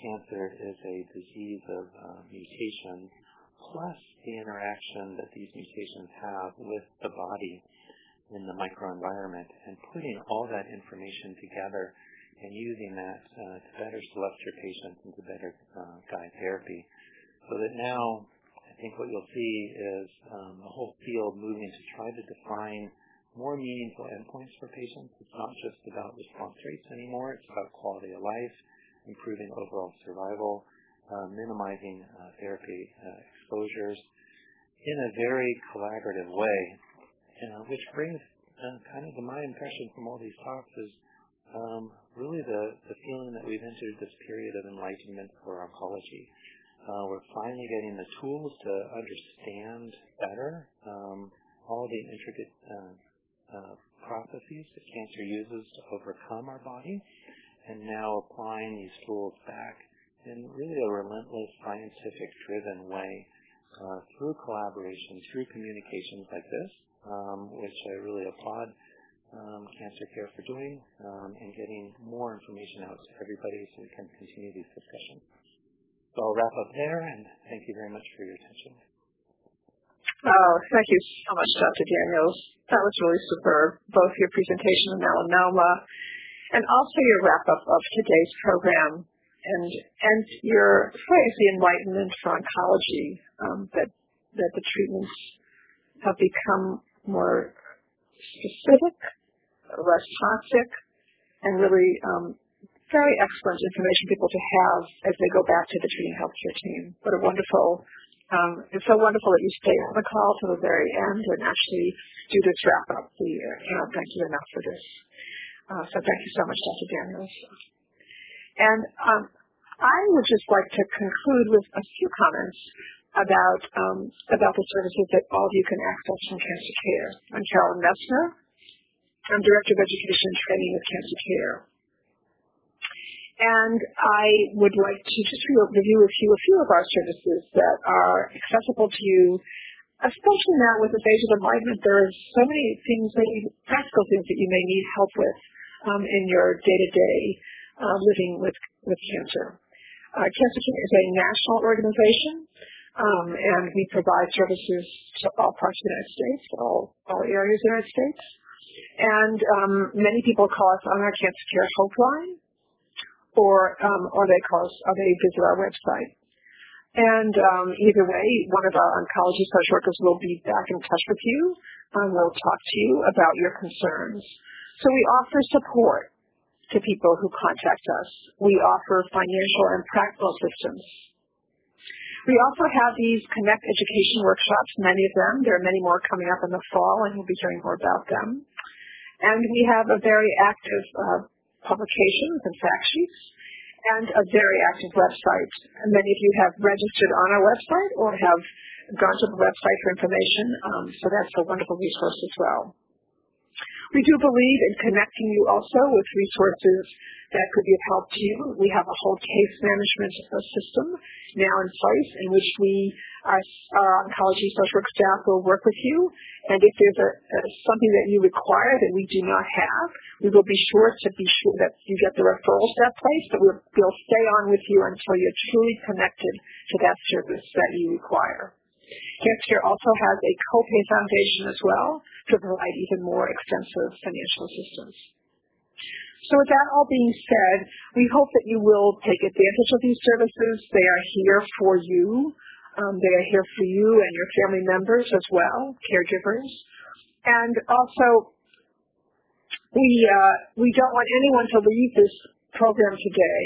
cancer is a disease of uh, mutation, plus the interaction that these mutations have with the body in the microenvironment, and putting all that information together and using that uh, to better select your patients and to better uh, guide therapy. So that now, think what you'll see is um, the whole field moving to try to define more meaningful endpoints for patients. It's not just about response rates anymore. It's about quality of life, improving overall survival, uh, minimizing uh, therapy uh, exposures in a very collaborative way, which brings kind of to my impression from all these talks is um, really the feeling that we've entered this period of enlightenment for oncology. Uh, we're finally getting the tools to understand better um, all the intricate uh, uh, processes that cancer uses to overcome our body, and now applying these tools back in really a relentless scientific-driven way through collaboration, through communications like this, um, which I really applaud um, Cancer Care for doing, and getting more information out to everybody so we can continue these discussions. I'll wrap up there, and thank you very much for your attention. Oh, thank you so much, Dr. Daniels. That was really superb, both your presentation on melanoma and also your wrap-up of today's program and and your phrase, the enlightenment for oncology, um, that that the treatments have become more specific, less toxic, and really um, very excellent information people to have as they go back to the treating healthcare team. What a wonderful um, it's so wonderful that you stay on the call to the very end and actually do this wrap up. We thank you enough for this. Uh, so thank you so much, Dr. Daniels. And um, I would just like to conclude with a few comments about um, about the services that all of you can access from Cancer Care. I'm Carolyn Messner. I'm Director of Education and Training of Cancer Care. And I would like to just review you a few of our services that are accessible to you, especially now with this age of enlightenment. There are so many things, many practical things that you may need help with um, in your day-to-day uh, living with, with cancer. Uh, cancer Care is a national organization, um, and we provide services to all parts of the United States, all, all areas of the United States. And um, many people call us on our Cancer Care Hope Line or um, or they they visit our website. And um, either way, one of our oncology social workers will be back in touch with you and will talk to you about your concerns. So we offer support to people who contact us. We offer financial and practical assistance. We also have these Connect education workshops, many of them. There are many more coming up in the fall, and you'll be hearing more about them. And we have a very active uh, publications and fact sheets, and a very active website. Many of you have registered on our website or have gone to the website for information, um, so that's a wonderful resource as well. We do believe in connecting you also with resources that could be of help to you. We have a whole case management uh, system now in place in which we, our, uh, our oncology social work staff will work with you. And if there's a, a, something that you require that we do not have, we will be sure to be sure that you get the referrals to that place, but we'll, we'll stay on with you until you're truly connected to that service that you require. Cancer also has a copay foundation as well to provide even more extensive financial assistance. So with that all being said, we hope that you will take advantage of these services. They are here for you. Um, they are here for you and your family members as well, caregivers. And also, uh, we don't want anyone to leave this program today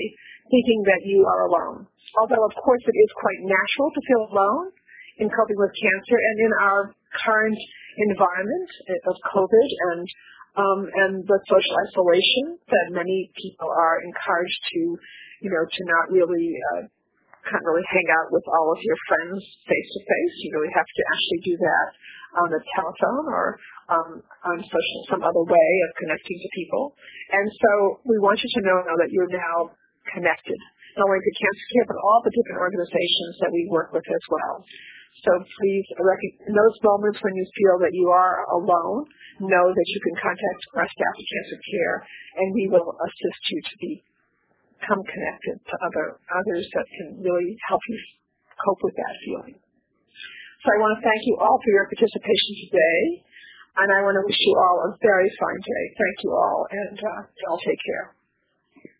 thinking that you are alone. Although, of course, it is quite natural to feel alone in coping with cancer and in our current environment of COVID and um, and the social isolation that many people are encouraged to, you know, to not really uh, can't really hang out with all of your friends face to face. You really have to actually do that on the telephone or um, on social some other way of connecting to people. And so we want you to know now that you're now connected, not only to Cancer Care, but all the different organizations that we work with as well. So please, in those moments when you feel that you are alone, know that you can contact our staff of cancer care, and we will assist you to become connected to other others that can really help you cope with that feeling. So I want to thank you all for your participation today, and I want to wish you all a very fine day. Thank you all, and uh, y'all take care.